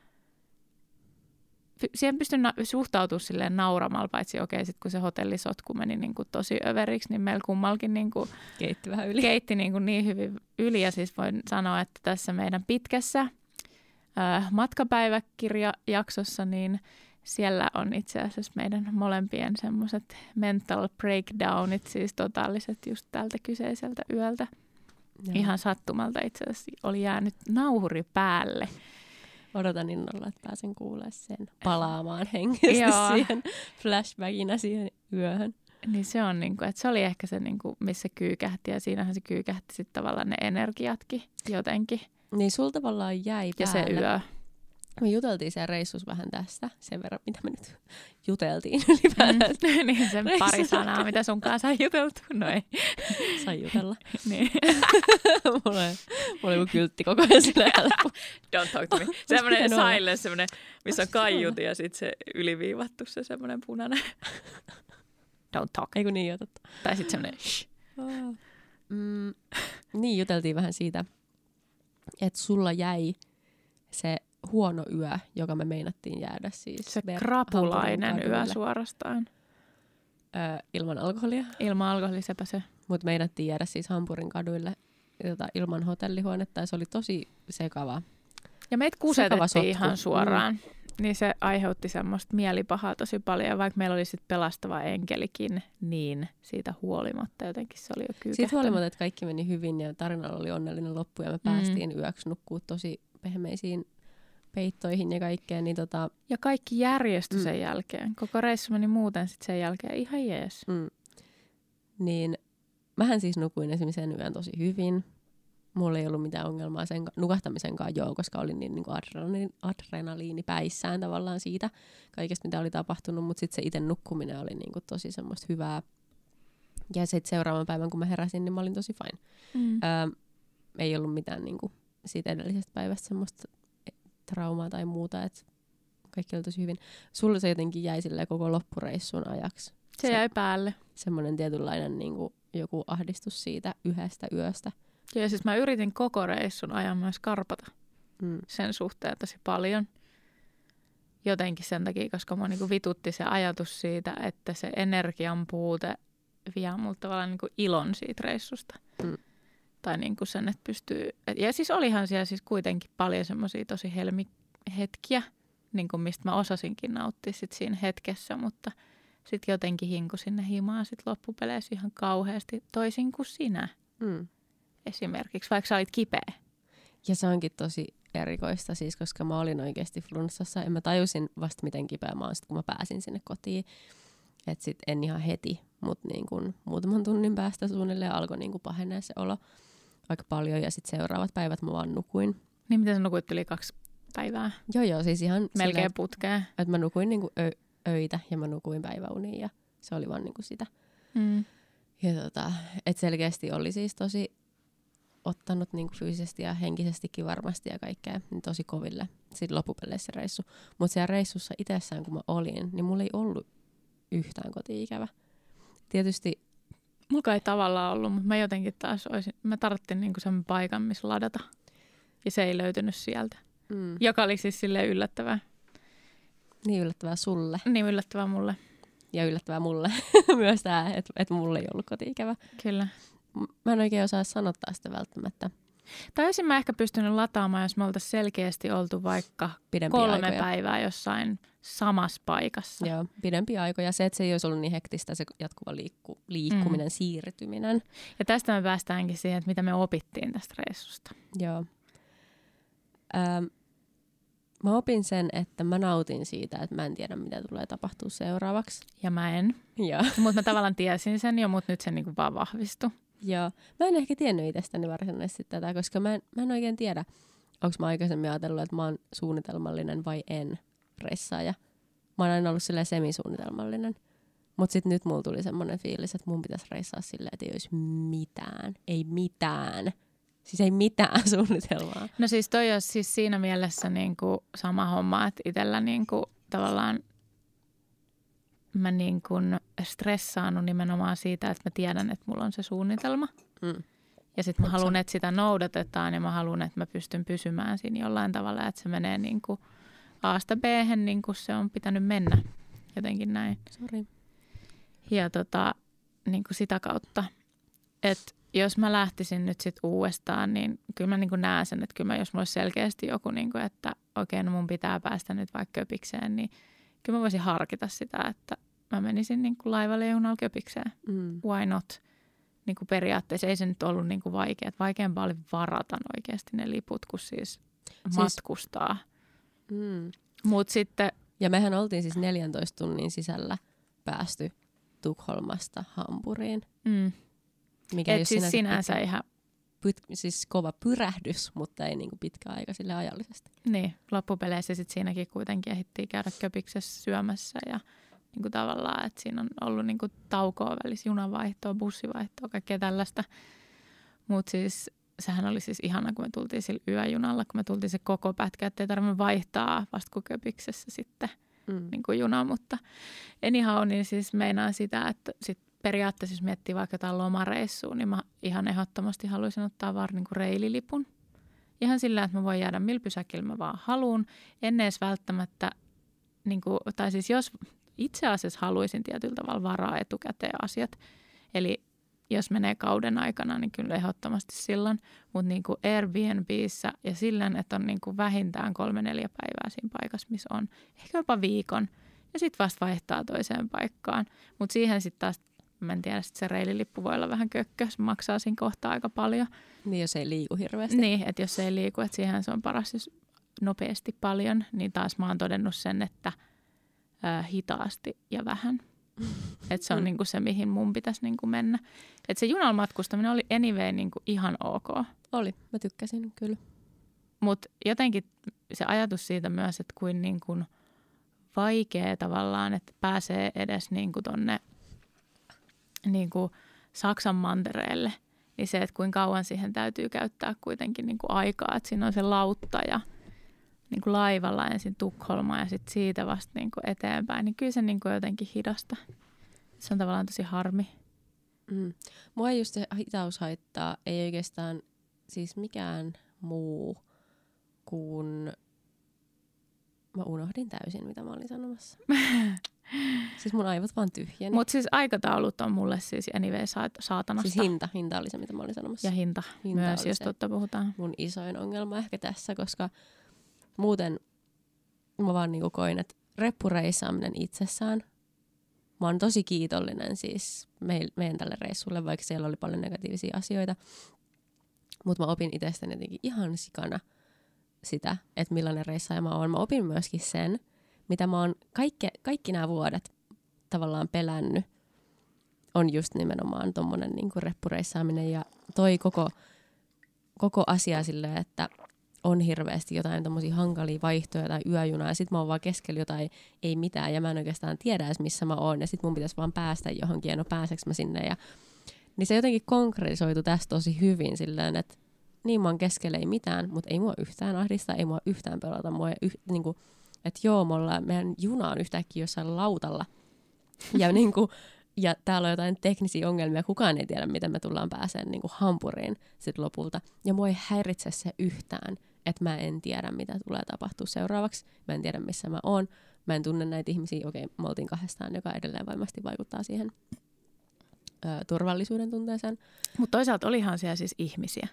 siihen pystyi na- suhtautumaan silleen nauramalla, paitsi okei, okay, sitten kun se hotellisotku meni niin kuin tosi överiksi, niin meillä kummalkin niin kuin Keitti vähän yli. keitti niin, kuin niin hyvin yli. Ja siis voin sanoa, että tässä meidän pitkässä äh, matkapäiväkirjajaksossa, niin siellä on itse asiassa meidän molempien semmoiset mental breakdownit, siis totaaliset just tältä kyseiseltä yöltä. Joo. Ihan sattumalta itse asiassa oli jäänyt nauhuri päälle. Odotan innolla, että pääsen kuulemaan sen palaamaan hengesti Joo. siihen flashbackina siihen yöhön. Niin se on niin kuin, että se oli ehkä se, niin kuin, missä kyykähti ja siinähän se kyykähti sitten tavallaan ne energiatkin jotenkin. Niin sul tavallaan jäi Ja se päälle. yö. Me juteltiin siellä reissussa vähän tästä, sen verran mitä me nyt juteltiin ylipäätään. Mm. niin sen pari Reissussa. sanaa, mitä sun kanssa on juteltu. No ei. Sai jutella. niin. mulla, oli, mulla oli kyltti koko ajan sillä Don't talk to me. Semmoinen silence, semmoinen, missä on kaiut ja sitten se yliviivattu se semmoinen punainen. Don't talk. Ei kun niin jo totta. Tai sitten semmoinen shh. Mm, niin, juteltiin vähän siitä, että sulla jäi se huono yö, joka me meinattiin jäädä siis. Se Ber- krapulainen yö suorastaan. Ö, ilman alkoholia. Ilman alkoholisepä se. Mutta meinattiin jäädä siis Hampurin kaduille tota, ilman hotellihuonetta ja se oli tosi sekava. Ja meitä kusetettiin ihan suoraan. Niin se aiheutti semmoista mielipahaa tosi paljon. Vaikka meillä oli sitten pelastava enkelikin, niin siitä huolimatta jotenkin se oli jo kyykähtänyt. Siitä huolimatta, että kaikki meni hyvin ja tarinalla oli onnellinen loppu ja me päästiin yöksi nukkuu tosi pehmeisiin peittoihin ja kaikkeen, niin tota, Ja kaikki järjestyi Mm. sen jälkeen. Koko reissu meni muuten sitten sen jälkeen ihan jees. mm, niin mähän siis nukuin esimerkiksi sen yön tosi hyvin. Mulla ei ollut mitään ongelmaa sen ka- nukahtamisenkaan joo, koska olin niin, niin kuin adrenaliini, adrenaliini päissään tavallaan siitä kaikesta, mitä oli tapahtunut, mutta sitten se itse nukkuminen oli niin kuin tosi semmoista hyvää. Ja sitten seuraavan päivän, kun mä heräsin, niin mä olin tosi fine. Mm. Öö, ei ollut mitään niin kuin, siitä edellisestä päivästä semmoista traumaa tai muuta, että kaikki oli tosi hyvin. Sulla se jotenkin jäi silleen koko loppureissun ajaksi. Se jäi päälle. Semmoinen tietynlainen niin kuin, joku ahdistus siitä yhdestä yöstä. Ja siis mä yritin koko reissun ajan myös karpata Mm. sen suhteen tosi paljon. Jotenkin sen takia, koska mua niinku vitutti se ajatus siitä, että se energian puute vie multa tavallaan niinku ilon siitä reissusta. Mm. Tai niinku sen, että pystyy... et- Ja siis olihan siellä siis kuitenkin paljon semmoisia tosi helmihetkiä, niinku mistä mä osasinkin nauttia sit siinä hetkessä, mutta sitten jotenkin hinku sinne himaan sit loppupeleissä ihan kauheasti, toisin kuin sinä Mm. esimerkiksi, vaikka sä olit kipeä. Ja se onkin tosi erikoista siis, koska mä olin oikeasti flunssassa ja mä tajusin vasta miten kipeä mä oon sit, kun mä pääsin sinne kotiin. Että sit en ihan heti, mutta niin kun muutaman tunnin päästä suunnilleen alkoi niin pahenee se olo aika paljon ja sitten seuraavat päivät mä vaan nukuin. Niin miten sä nukuit yli kaksi päivää? Joo joo, siis ihan Melkein silleen, putkeen. että mä nukuin niin kuin ö- öitä ja mä nukuin päiväuniin ja se oli vaan niin kuin sitä. Mm. Ja tota, et selkeästi oli siis tosi ottanut niin kuin fyysisesti ja henkisestikin varmasti ja kaikkea niin tosi koville sitten loppupeleissä reissu. Mutta siellä reissussa itsessään, kun mä olin, niin mulla ei ollut yhtään koti-ikävä. Tietysti, Mulla ei tavallaan ollut, mutta mä jotenkin taas olisin, mä tarvitsin niinku sen paikan, missä ladata. Ja se ei löytynyt sieltä. mm, Joka oli siis silleen yllättävää. niin yllättävää sulle Niin yllättävää mulle. ja yllättävää mulle myös tämä, että et mulla ei ollut koti-ikävä. Kyllä. Mä en oikein osaa sanottaa sitä välttämättä Tai olisin mä ehkä pystynyt lataamaan, jos me oltaisiin selkeästi oltu vaikka pidempiä kolme aikoja. päivää jossain samassa paikassa. Joo, pidempiä aikoja. Se, että se ei olisi ollut niin hektistä se jatkuva liikku, liikkuminen, mm. siirtyminen. Ja tästä me päästäänkin siihen, että mitä me opittiin tästä reissusta. Joo. Ähm, mä opin sen, että mä nautin siitä, että mä en tiedä, mitä tulee tapahtua seuraavaksi. Ja mä en. Joo. Mutta mä tavallaan tiesin sen jo, mutta nyt se niinku vaan vahvistui. Joo. Mä en ehkä tiennyt itsestäni varsinaisesti tätä, koska mä en, mä en oikein tiedä, onko mä aikaisemmin ajatellut, että mä oon suunnitelmallinen vai en ressaaja. Mä oon aina ollut silleen semisuunnitelmallinen. Mutta sitten nyt mulla tuli semmoinen fiilis, että mun pitäisi reissaa silleen, että ei olisi mitään. Ei mitään Siis ei mitään suunnitelmaa. No siis toi olisi siis siinä mielessä niin kuin sama homma, että itsellä niin kuin tavallaan mä niin kuin stressaannut nimenomaan siitä, että mä tiedän, että mulla on se suunnitelma. Mm. Ja sitten mä haluan, että sitä noudatetaan ja mä haluan, että mä pystyn pysymään siinä jollain tavalla, että se menee niin kuin A-sta b niin kuin se on pitänyt mennä. Jotenkin näin. Sori. Ja tota, niin kuin sitä kautta, että jos mä lähtisin nyt sitten uudestaan, niin kyllä mä niin kuin näen sen, että kyllä mä, jos mulla olisi selkeästi joku, niin kuin, että okei, no mun pitää päästä nyt vaikka köpikseen, niin kyllä mä voisin harkita sitä, että mä menisin niin kuin laivalle junalla köpikseen. Mm. Why not? Niin kuin periaatteessa ei se nyt ollut niin kuin vaikea. Vaikeampaa oli varata oikeasti ne liput, kun siis, siis matkustaa. Mm. Mutta sitten... Ja mehän oltiin siis 14 tunnin sisällä päästy Tukholmasta Hampuriin. Mm, Mikä et siis sinänsä pitkä, ihan... pyt, siis kova pyrähdys, mutta ei niinku pitkä aika sille ajallisesti. Niin, loppupeleissä sitten siinäkin kuitenkin ehdittiin käydä köpiksessä syömässä ja niin kuin tavallaan, että siinä on ollut niin kuin taukoa välissä, junavaihtoa, bussivaihtoa, kaikkea tällaista. Mutta siis sehän oli siis ihana, kun me tultiin sillä yöjunalla, kun me tultiin se koko pätkä, että ei tarvitse vaihtaa vasta kun köpiksessä sitten Mm. niin kuin juna, mutta anyhow, niin siis meinaa sitä, että sit periaatteessa jos miettii vaikka jotain lomareissua, niin mä ihan ehdottomasti haluaisin ottaa vaan niin kuin reililipun. Ihan sillä, että mä voin jäädä millä pysäkillä mä vaan haluun, en edes välttämättä, niin kuin, tai siis jos itse asiassa haluaisin tietyllä tavalla varaa etukäteen asiat, eli jos menee kauden aikana, niin kyllä ehdottomasti silloin, mutta niin kuin Airbnbissä ja silleen, että on niin kuin vähintään kolme neljä päivää siinä paikassa, missä on ehkä jopa viikon, ja sitten vasta vaihtaa toiseen paikkaan. Mutta siihen sitten taas, mä en tiedä, sit se reililippu voi olla vähän kökkö, se maksaa siinä kohtaa aika paljon. Niin, jos ei liiku hirveästi. Niin, että jos ei liiku, että siihen se on paras, jos nopeasti paljon, niin taas mä oon todennut sen, että ää, hitaasti ja vähän. Että se on Mm. niinku se, mihin mun pitäisi niinku mennä. Että se junalla matkustaminen oli anyway niinku ihan ok. Oli, mä tykkäsin kyllä. Mutta jotenkin se ajatus siitä myös, että kuin, niin kuin vaikea tavallaan, että pääsee edes niin kuin tonne niin kuin Saksan mantereelle, niin se, että kuinka kauan siihen täytyy käyttää kuitenkin niin kuin aikaa, että siinä on se lautta ja niin kuin laivalla ensin Tukholmaan ja sitten siitä vasta niin kuin eteenpäin, niin kyllä se niin kuin jotenkin hidasta. Se on tavallaan tosi harmi. Mm. Mua ei just se hitaus haittaa, ei oikeastaan siis mikään muu kuin... Mä unohdin täysin, mitä mä olin sanomassa. siis mun aivot vaan tyhjeni. Mutta siis aikataulut on mulle siis anyway saat- saatanasta. siis hinta, hinta oli se, mitä mä olin sanomassa. ja hinta, Hinta myös, jos totta puhutaan. mun isoin ongelma ehkä tässä, koska muuten mä vaan niinku koin, että reppureissaaminen itsessään, mä oon tosi kiitollinen siis meidän tälle reissulle, vaikka siellä oli paljon negatiivisia asioita, mutta mä opin itsestäni jotenkin ihan sikana sitä, että millainen reissaaja mä oon. Mä opin myöskin sen, mitä mä oon kaikki, kaikki nämä vuodet tavallaan pelännyt, on just nimenomaan tommonen niinku reppureissaaminen. Ja toi koko koko asia silleen, että on hirveästi jotain tommosia hankalia vaihtoja tai yöjunaa ja sit mä oon vaan keskellä jotain ei mitään ja mä en oikeastaan tiedä edes missä mä oon ja sit mun pitäisi vaan päästä johonkin ja no pääseks mä sinne ja niin se jotenkin konkretisoitu tästä tosi hyvin silleen, että niin mä oon keskellä ei mitään, mutta ei mua yhtään ahdista, ei mua yhtään pelata, mua yh, niinku, että joo, me ollaan, meidän juna on yhtäkkiä jossain lautalla ja niinku, ja täällä on jotain teknisiä ongelmia, kukaan ei tiedä, miten me tullaan pääsemään niin kuin hampuriin sit lopulta. Ja mua ei häiritse se yhtään, että mä en tiedä, mitä tulee tapahtua seuraavaksi. Mä en tiedä, missä mä oon. Mä en tunne näitä ihmisiä. Okei, me oltiin kahdestaan, joka edelleen varmasti vaikuttaa siihen ö, turvallisuuden tunteeseen. Mutta toisaalta olihan siellä siis ihmisiä.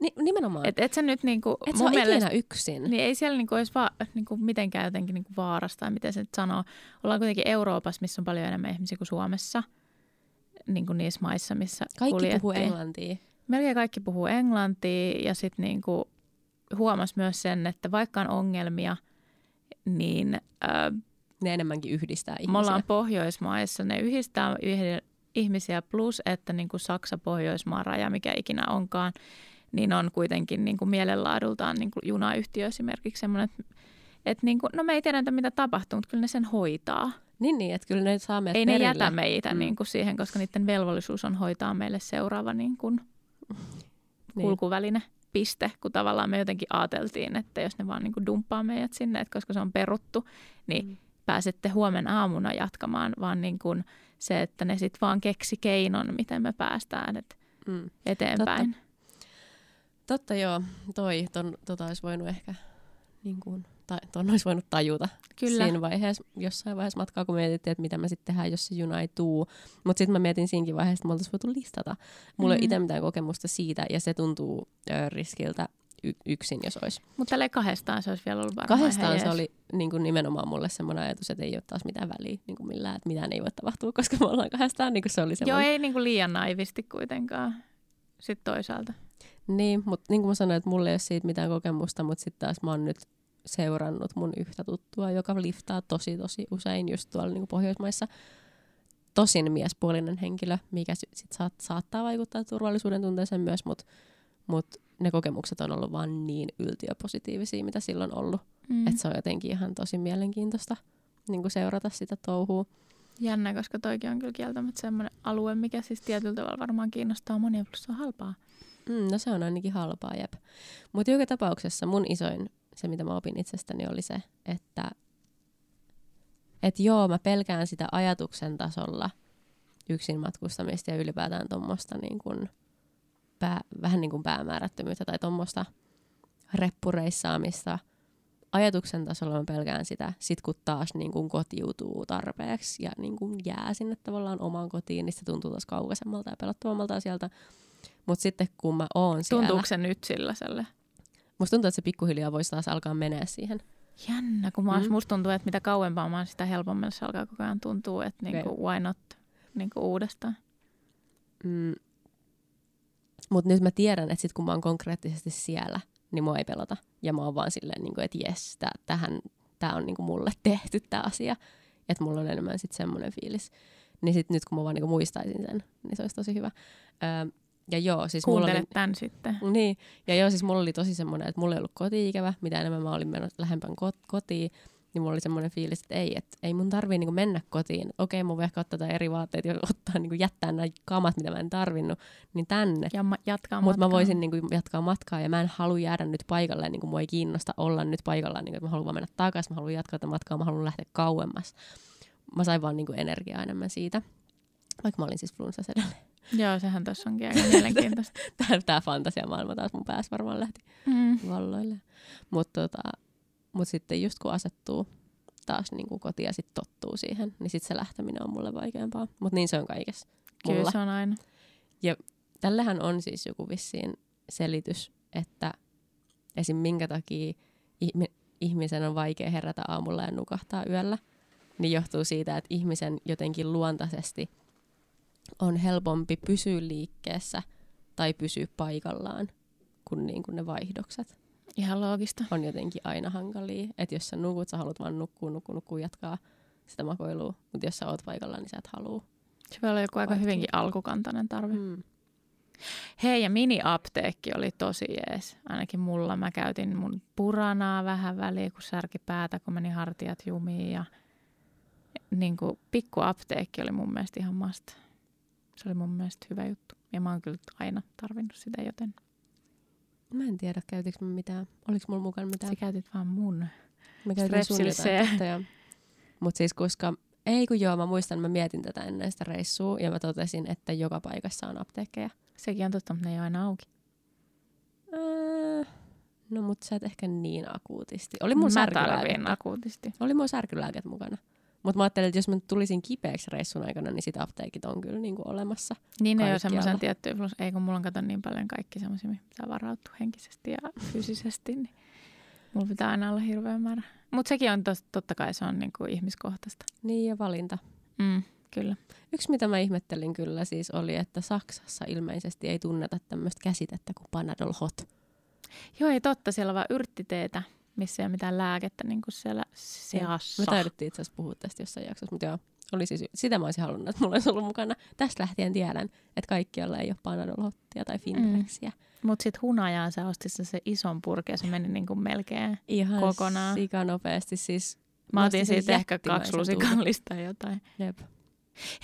Ni- nimenomaan. Et, et sä nyt niinku, et sä mielestä, ikinä yksin. niin ei siellä niinku edes va, niinku mitenkään jotenkin niinku vaarasta, tai miten se nyt sanoo. Ollaan kuitenkin Euroopassa, missä on paljon enemmän ihmisiä kuin Suomessa. Niinku niissä maissa, missä Kaikki puhuu kuljettiin. englantia. Melkein kaikki puhuu englantia ja sitten niinku huomas myös sen, että vaikka on ongelmia, niin ö, Ne enemmänkin yhdistää ihmisiä. me ollaan Pohjoismaissa. Ne yhdistää yhden, ihmisiä plus, että niin kuin Saksa-Pohjoismaan raja, mikä ikinä onkaan, niin on kuitenkin niin kuin mielenlaadultaan niin kuin junayhtiö esimerkiksi semmoinen, että, että niin kuin, no me ei tiedetä mitä tapahtuu, mutta kyllä ne sen hoitaa. Niin, niin, että kyllä ne saa meidät ei ne perille. jätä meitä Mm. niin kuin siihen, koska niiden velvollisuus on hoitaa meille seuraava niin kuin niin. Piste, kun tavallaan me jotenkin ajateltiin, että jos ne vaan niin kuin dumppaa meidät sinne, että koska se on peruttu, niin mm. pääsette huomenna aamuna jatkamaan, vaan niin kuin se, että ne sitten vaan keksi keinon, miten me päästään et mm. eteenpäin. Totta. Totta joo, toi, ton, tota olisi voinut ehkä niin kuin, tai ton olisi voinut tajuta Kyllä. siinä vaiheessa, jossain vaiheessa matkaa, kun mietittiin, että mitä me sitten tehdään, jos se juna ei tuu. Mutta sitten mä mietin siinkin vaiheessa, että me oltaisiin voitu listata. Mulla mm-hmm. ei itse mitään kokemusta siitä, ja se tuntuu ö, riskiltä y- yksin, jos olisi. Mutta tälle kahdestaan se olisi vielä ollut varmaan Kahdestaan se oli niin kuin nimenomaan mulle semmoinen ajatus, että ei ole taas mitään väliä niin kuin millään, että mitään ei voi tapahtua, koska me ollaan kahdestaan. Niin kuin se oli semmoinen. Joo, ei niin kuin liian naivisti kuitenkaan sitten toisaalta. Niin, mutta niin kuin mä sanoin, että mulla ei ole siitä mitään kokemusta, mutta sitten taas mä oon nyt seurannut mun yhtä tuttua, joka liftaa tosi tosi usein just tuolla niin Pohjoismaissa. Tosin miespuolinen henkilö, mikä sit saat, saattaa vaikuttaa turvallisuuden tunteeseen myös, mutta mut ne kokemukset on ollut vaan niin yltiöpositiivisia, mitä silloin on ollut. Mm. Että se on jotenkin ihan tosi mielenkiintoista niin seurata sitä touhua. Jännä, koska toikin on kyllä kieltämättä semmoinen alue, mikä siis tietyllä tavalla varmaan kiinnostaa monia, plus se on halpaa. Mm, no se on ainakin halpaa, jep. Mutta joka tapauksessa mun isoin, se mitä mä opin itsestäni oli se, että et joo, mä pelkään sitä ajatuksen tasolla yksin matkustamista ja ylipäätään tuommoista niin kun vähän niin kuin päämäärättömyyttä tai tuommoista reppureissaamista. Ajatuksen tasolla mä pelkään sitä, sit kun taas niin kun kotiutuu tarpeeksi ja niin kun jää sinne tavallaan omaan kotiin, niin se tuntuu taas kaukaisemmalta ja pelottavammalta sieltä mutta sitten kun mä oon siellä... Tuntuuko se nyt sellaiselle? Musta tuntuu, että se pikkuhiljaa voisi taas alkaa menee siihen. Jännä, kun mä, mm. musta tuntuu, että mitä kauempaa mä oon, sitä helpommin se alkaa koko ajan tuntuu, että niinku, okay. why not niinku uudestaan. Mm. Mutta nyt mä tiedän, että sit kun mä oon konkreettisesti siellä, niin mua ei pelota. Ja mä oon vaan silleen, niinku, että jes, tää, tähän, tää on niinku mulle tehty tämä asia. Että mulla on enemmän sitten semmoinen fiilis. Niin sit nyt kun mä vaan niinku muistaisin sen, niin se olisi tosi hyvä. Öö, ja joo, siis mulla oli, tämän sitten. Niin, ja joo, siis mulla oli tosi semmoinen, että mulla ei ollut koti-ikävä, mitä enemmän mä olin mennyt lähempän kot- kotiin, niin mulla oli semmoinen fiilis, että ei, että ei mun tarvii niinku mennä kotiin. Okei, mun voi ehkä ottaa eri vaatteet ja ottaa, niinku jättää nämä kamat, mitä mä en tarvinnut, niin tänne. Ja ma- jatkaa Mutta mä voisin niinku jatkaa matkaa ja mä en halua jäädä nyt paikalle, niin kuin mua ei kiinnosta olla nyt paikalla, niin kuin, että mä haluan vaan mennä takaisin, mä haluan jatkaa tätä matkaa, mä haluan lähteä kauemmas. Mä sain vaan niinku energiaa enemmän siitä, vaikka mä olin siis flunssassa edelleen. Joo, sehän tuossa onkin aika mielenkiintoista. Tämä fantasiamaailma taas mun päässä varmaan lähti mm. valloille. Mutta tota, mut sitten just kun asettuu taas niin kuin kotiin ja sitten tottuu siihen, niin sitten se lähteminen on mulle vaikeampaa. Mutta niin se on kaikessa. Mulla. Kyllä se on aina. Ja tällähän on siis joku vissiin selitys, että esim. minkä takia ihmisen on vaikea herätä aamulla ja nukahtaa yöllä, niin johtuu siitä, että ihmisen jotenkin luontaisesti – on helpompi pysyä liikkeessä tai pysyä paikallaan kuin, niin kuin ne vaihdokset. Ihan loogista. On jotenkin aina hankalia. Että jos sä nukut, sä haluat vaan nukkua, nukkua, nukkua, jatkaa sitä makoilua. Mutta jos sä oot paikallaan, niin sä et halua. Se voi olla joku aika hyvinkin alkukantainen tarve. Mm. Hei, ja mini-apteekki oli tosi jees. Ainakin mulla. Mä käytin mun puranaa vähän väliin, kun särki päätä, kun meni hartiat jumiin. Ja niin kuin pikku apteekki oli mun mielestä ihan masta. Se oli mun mielestä hyvä juttu. Ja mä oon kyllä aina tarvinnut sitä, joten... Mä en tiedä, käytinkö mä mitään. Oliko mulla mukana mitään? Sä käytit vaan mun. Mä käytin sun jotain Mutta siis koska... Ei kun joo, mä muistan, mä mietin tätä ennen sitä reissua ja mä totesin, että joka paikassa on apteekkeja. Sekin on totta, mutta ne ei ole aina auki. Äh, no mutta sä et ehkä niin akuutisti. Oli mun mä akuutisti. Oli mun särkylääket mukana. Mutta mä ajattelin, että jos mä tulisin kipeäksi reissun aikana, niin sit apteekit on kyllä niinku olemassa. Niin ne on semmoisen tiettyä, plus ei kun mulla on kato niin paljon kaikki semmoisia, mitä pitää varautua henkisesti ja fyysisesti, niin mulla pitää aina olla hirveä määrä. Mutta sekin on tos, totta kai se on niinku ihmiskohtaista. Niin ja valinta. Mm, kyllä. Yksi mitä mä ihmettelin kyllä siis oli, että Saksassa ilmeisesti ei tunneta tämmöistä käsitettä kuin Panadol Hot. Joo, ei totta. Siellä on vaan yrttiteetä missä ei ole mitään lääkettä niin kuin siellä seassa. Me taidettiin itse asiassa puhua tästä jossain jaksossa, mutta joo, oli siis, sitä mä olisin halunnut, että mulla olisi ollut mukana. Tästä lähtien tiedän, että kaikkialla ei ole Panadolhottia tai Finrexia. Mm. Mutta sitten hunajaa sä ostit se ison purke ja se meni niin kuin melkein Ihan kokonaan. Ihan nopeasti siis. Mä otin siitä ehkä kaksi lusikallista tai jotain. Jep.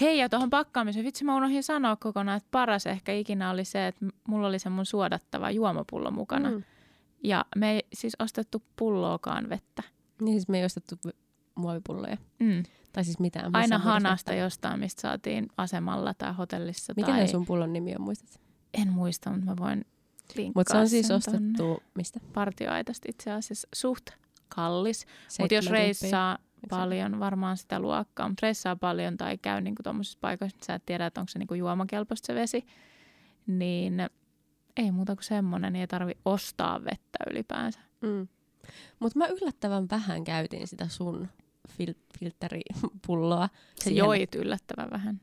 Hei, ja tuohon pakkaamiseen, vitsi mä unohdin sanoa kokonaan, että paras ehkä ikinä oli se, että mulla oli se mun suodattava juomapullo mukana. Mm. Ja me ei siis ostettu pulloakaan vettä. Niin siis me ei ostettu muovipulloja. Mm. Tai siis mitään. Aina hanasta vettä. jostain, mistä saatiin asemalla tai hotellissa. Mikä tai... sun pullon nimi on, muistat? En muista, mutta mä voin Mutta se on siis ostettu, mistä? Partioaitasta itse asiassa. Suht kallis. Mutta jos reissaa paljon, varmaan sitä luokkaa, mutta reissaa paljon tai käy niin tuommoisissa paikoissa, että sä et tiedä, että onko se niin juomakelpoista se vesi, niin ei muuta kuin semmoinen, niin ei tarvi ostaa vettä ylipäänsä. Mm. Mutta mä yllättävän vähän käytin sitä sun fil- filteripulloa. Se siihen. joit yllättävän vähän.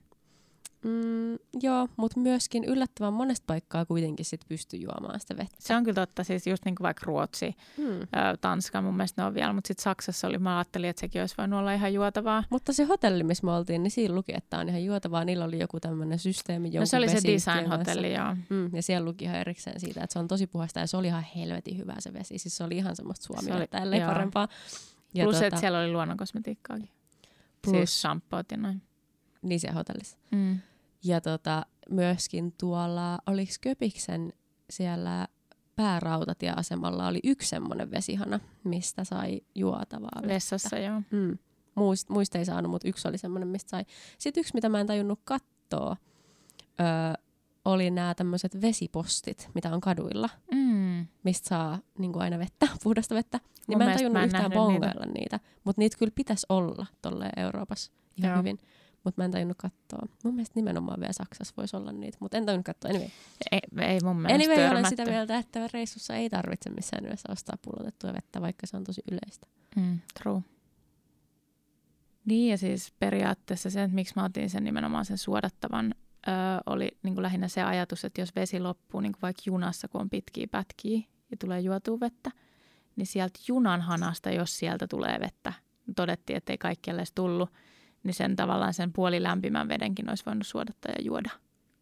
Mm, joo, mutta myöskin yllättävän monesta paikkaa kuitenkin sit pystyy juomaan sitä vettä. Se on kyllä totta, siis just niin kuin vaikka Ruotsi, mm. ö, Tanska mun mielestä ne on vielä, mutta sitten Saksassa oli, mä ajattelin, että sekin olisi voinut olla ihan juotavaa. Mutta se hotelli, missä me oltiin, niin siinä luki, että on ihan juotavaa. Niillä oli joku tämmöinen systeemi. No se oli se design-hotelli, joo. Mm, ja siellä luki ihan erikseen siitä, että se on tosi puhasta ja se oli ihan helvetin hyvä se vesi. Siis se oli ihan semmoista suomi tälleen parempaa. Ja Plus, tuota, että siellä oli luonnonkosmetiikkaakin. Plus, siis shampoot ja noin. Niin siellä hotellissa. Mm. Ja tota, myöskin tuolla, oliko Köpiksen siellä päärautatieasemalla oli yksi semmoinen vesihana, mistä sai juotavaa vettä. Vessassa, joo. Mm. Muist, muista ei saanut, mutta yksi oli semmoinen, mistä sai. Sitten yksi, mitä mä en tajunnut katsoa, öö, oli nämä tämmöiset vesipostit, mitä on kaduilla, mm. mistä saa niin kuin aina vettä, puhdasta vettä. Niin mä en tajunnut mä en yhtään bongailla niitä, niitä mutta niitä kyllä pitäisi olla tuolle Euroopassa ihan Joo. hyvin mutta mä en tajunnut katsoa. Mun mielestä nimenomaan vielä Saksassa voisi olla niitä, mutta en tajunnut katsoa. Anyway. Ei, ei mun mielestä Anyway, törmätty. olen sitä mieltä, että reissussa ei tarvitse missään nimessä ostaa pullotettua vettä, vaikka se on tosi yleistä. Mm, true. Niin ja siis periaatteessa se, että miksi mä otin sen nimenomaan sen suodattavan, öö, oli niin kuin lähinnä se ajatus, että jos vesi loppuu niin kuin vaikka junassa, kun on pitkiä pätkiä ja tulee juotua vettä, niin sieltä junan hanasta, jos sieltä tulee vettä, todettiin, että ei kaikkialle edes tullut, niin sen tavallaan sen puoli lämpimän vedenkin olisi voinut suodattaa ja juoda,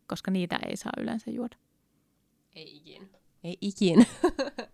koska niitä ei saa yleensä juoda. Ei ikin. Ei ikin.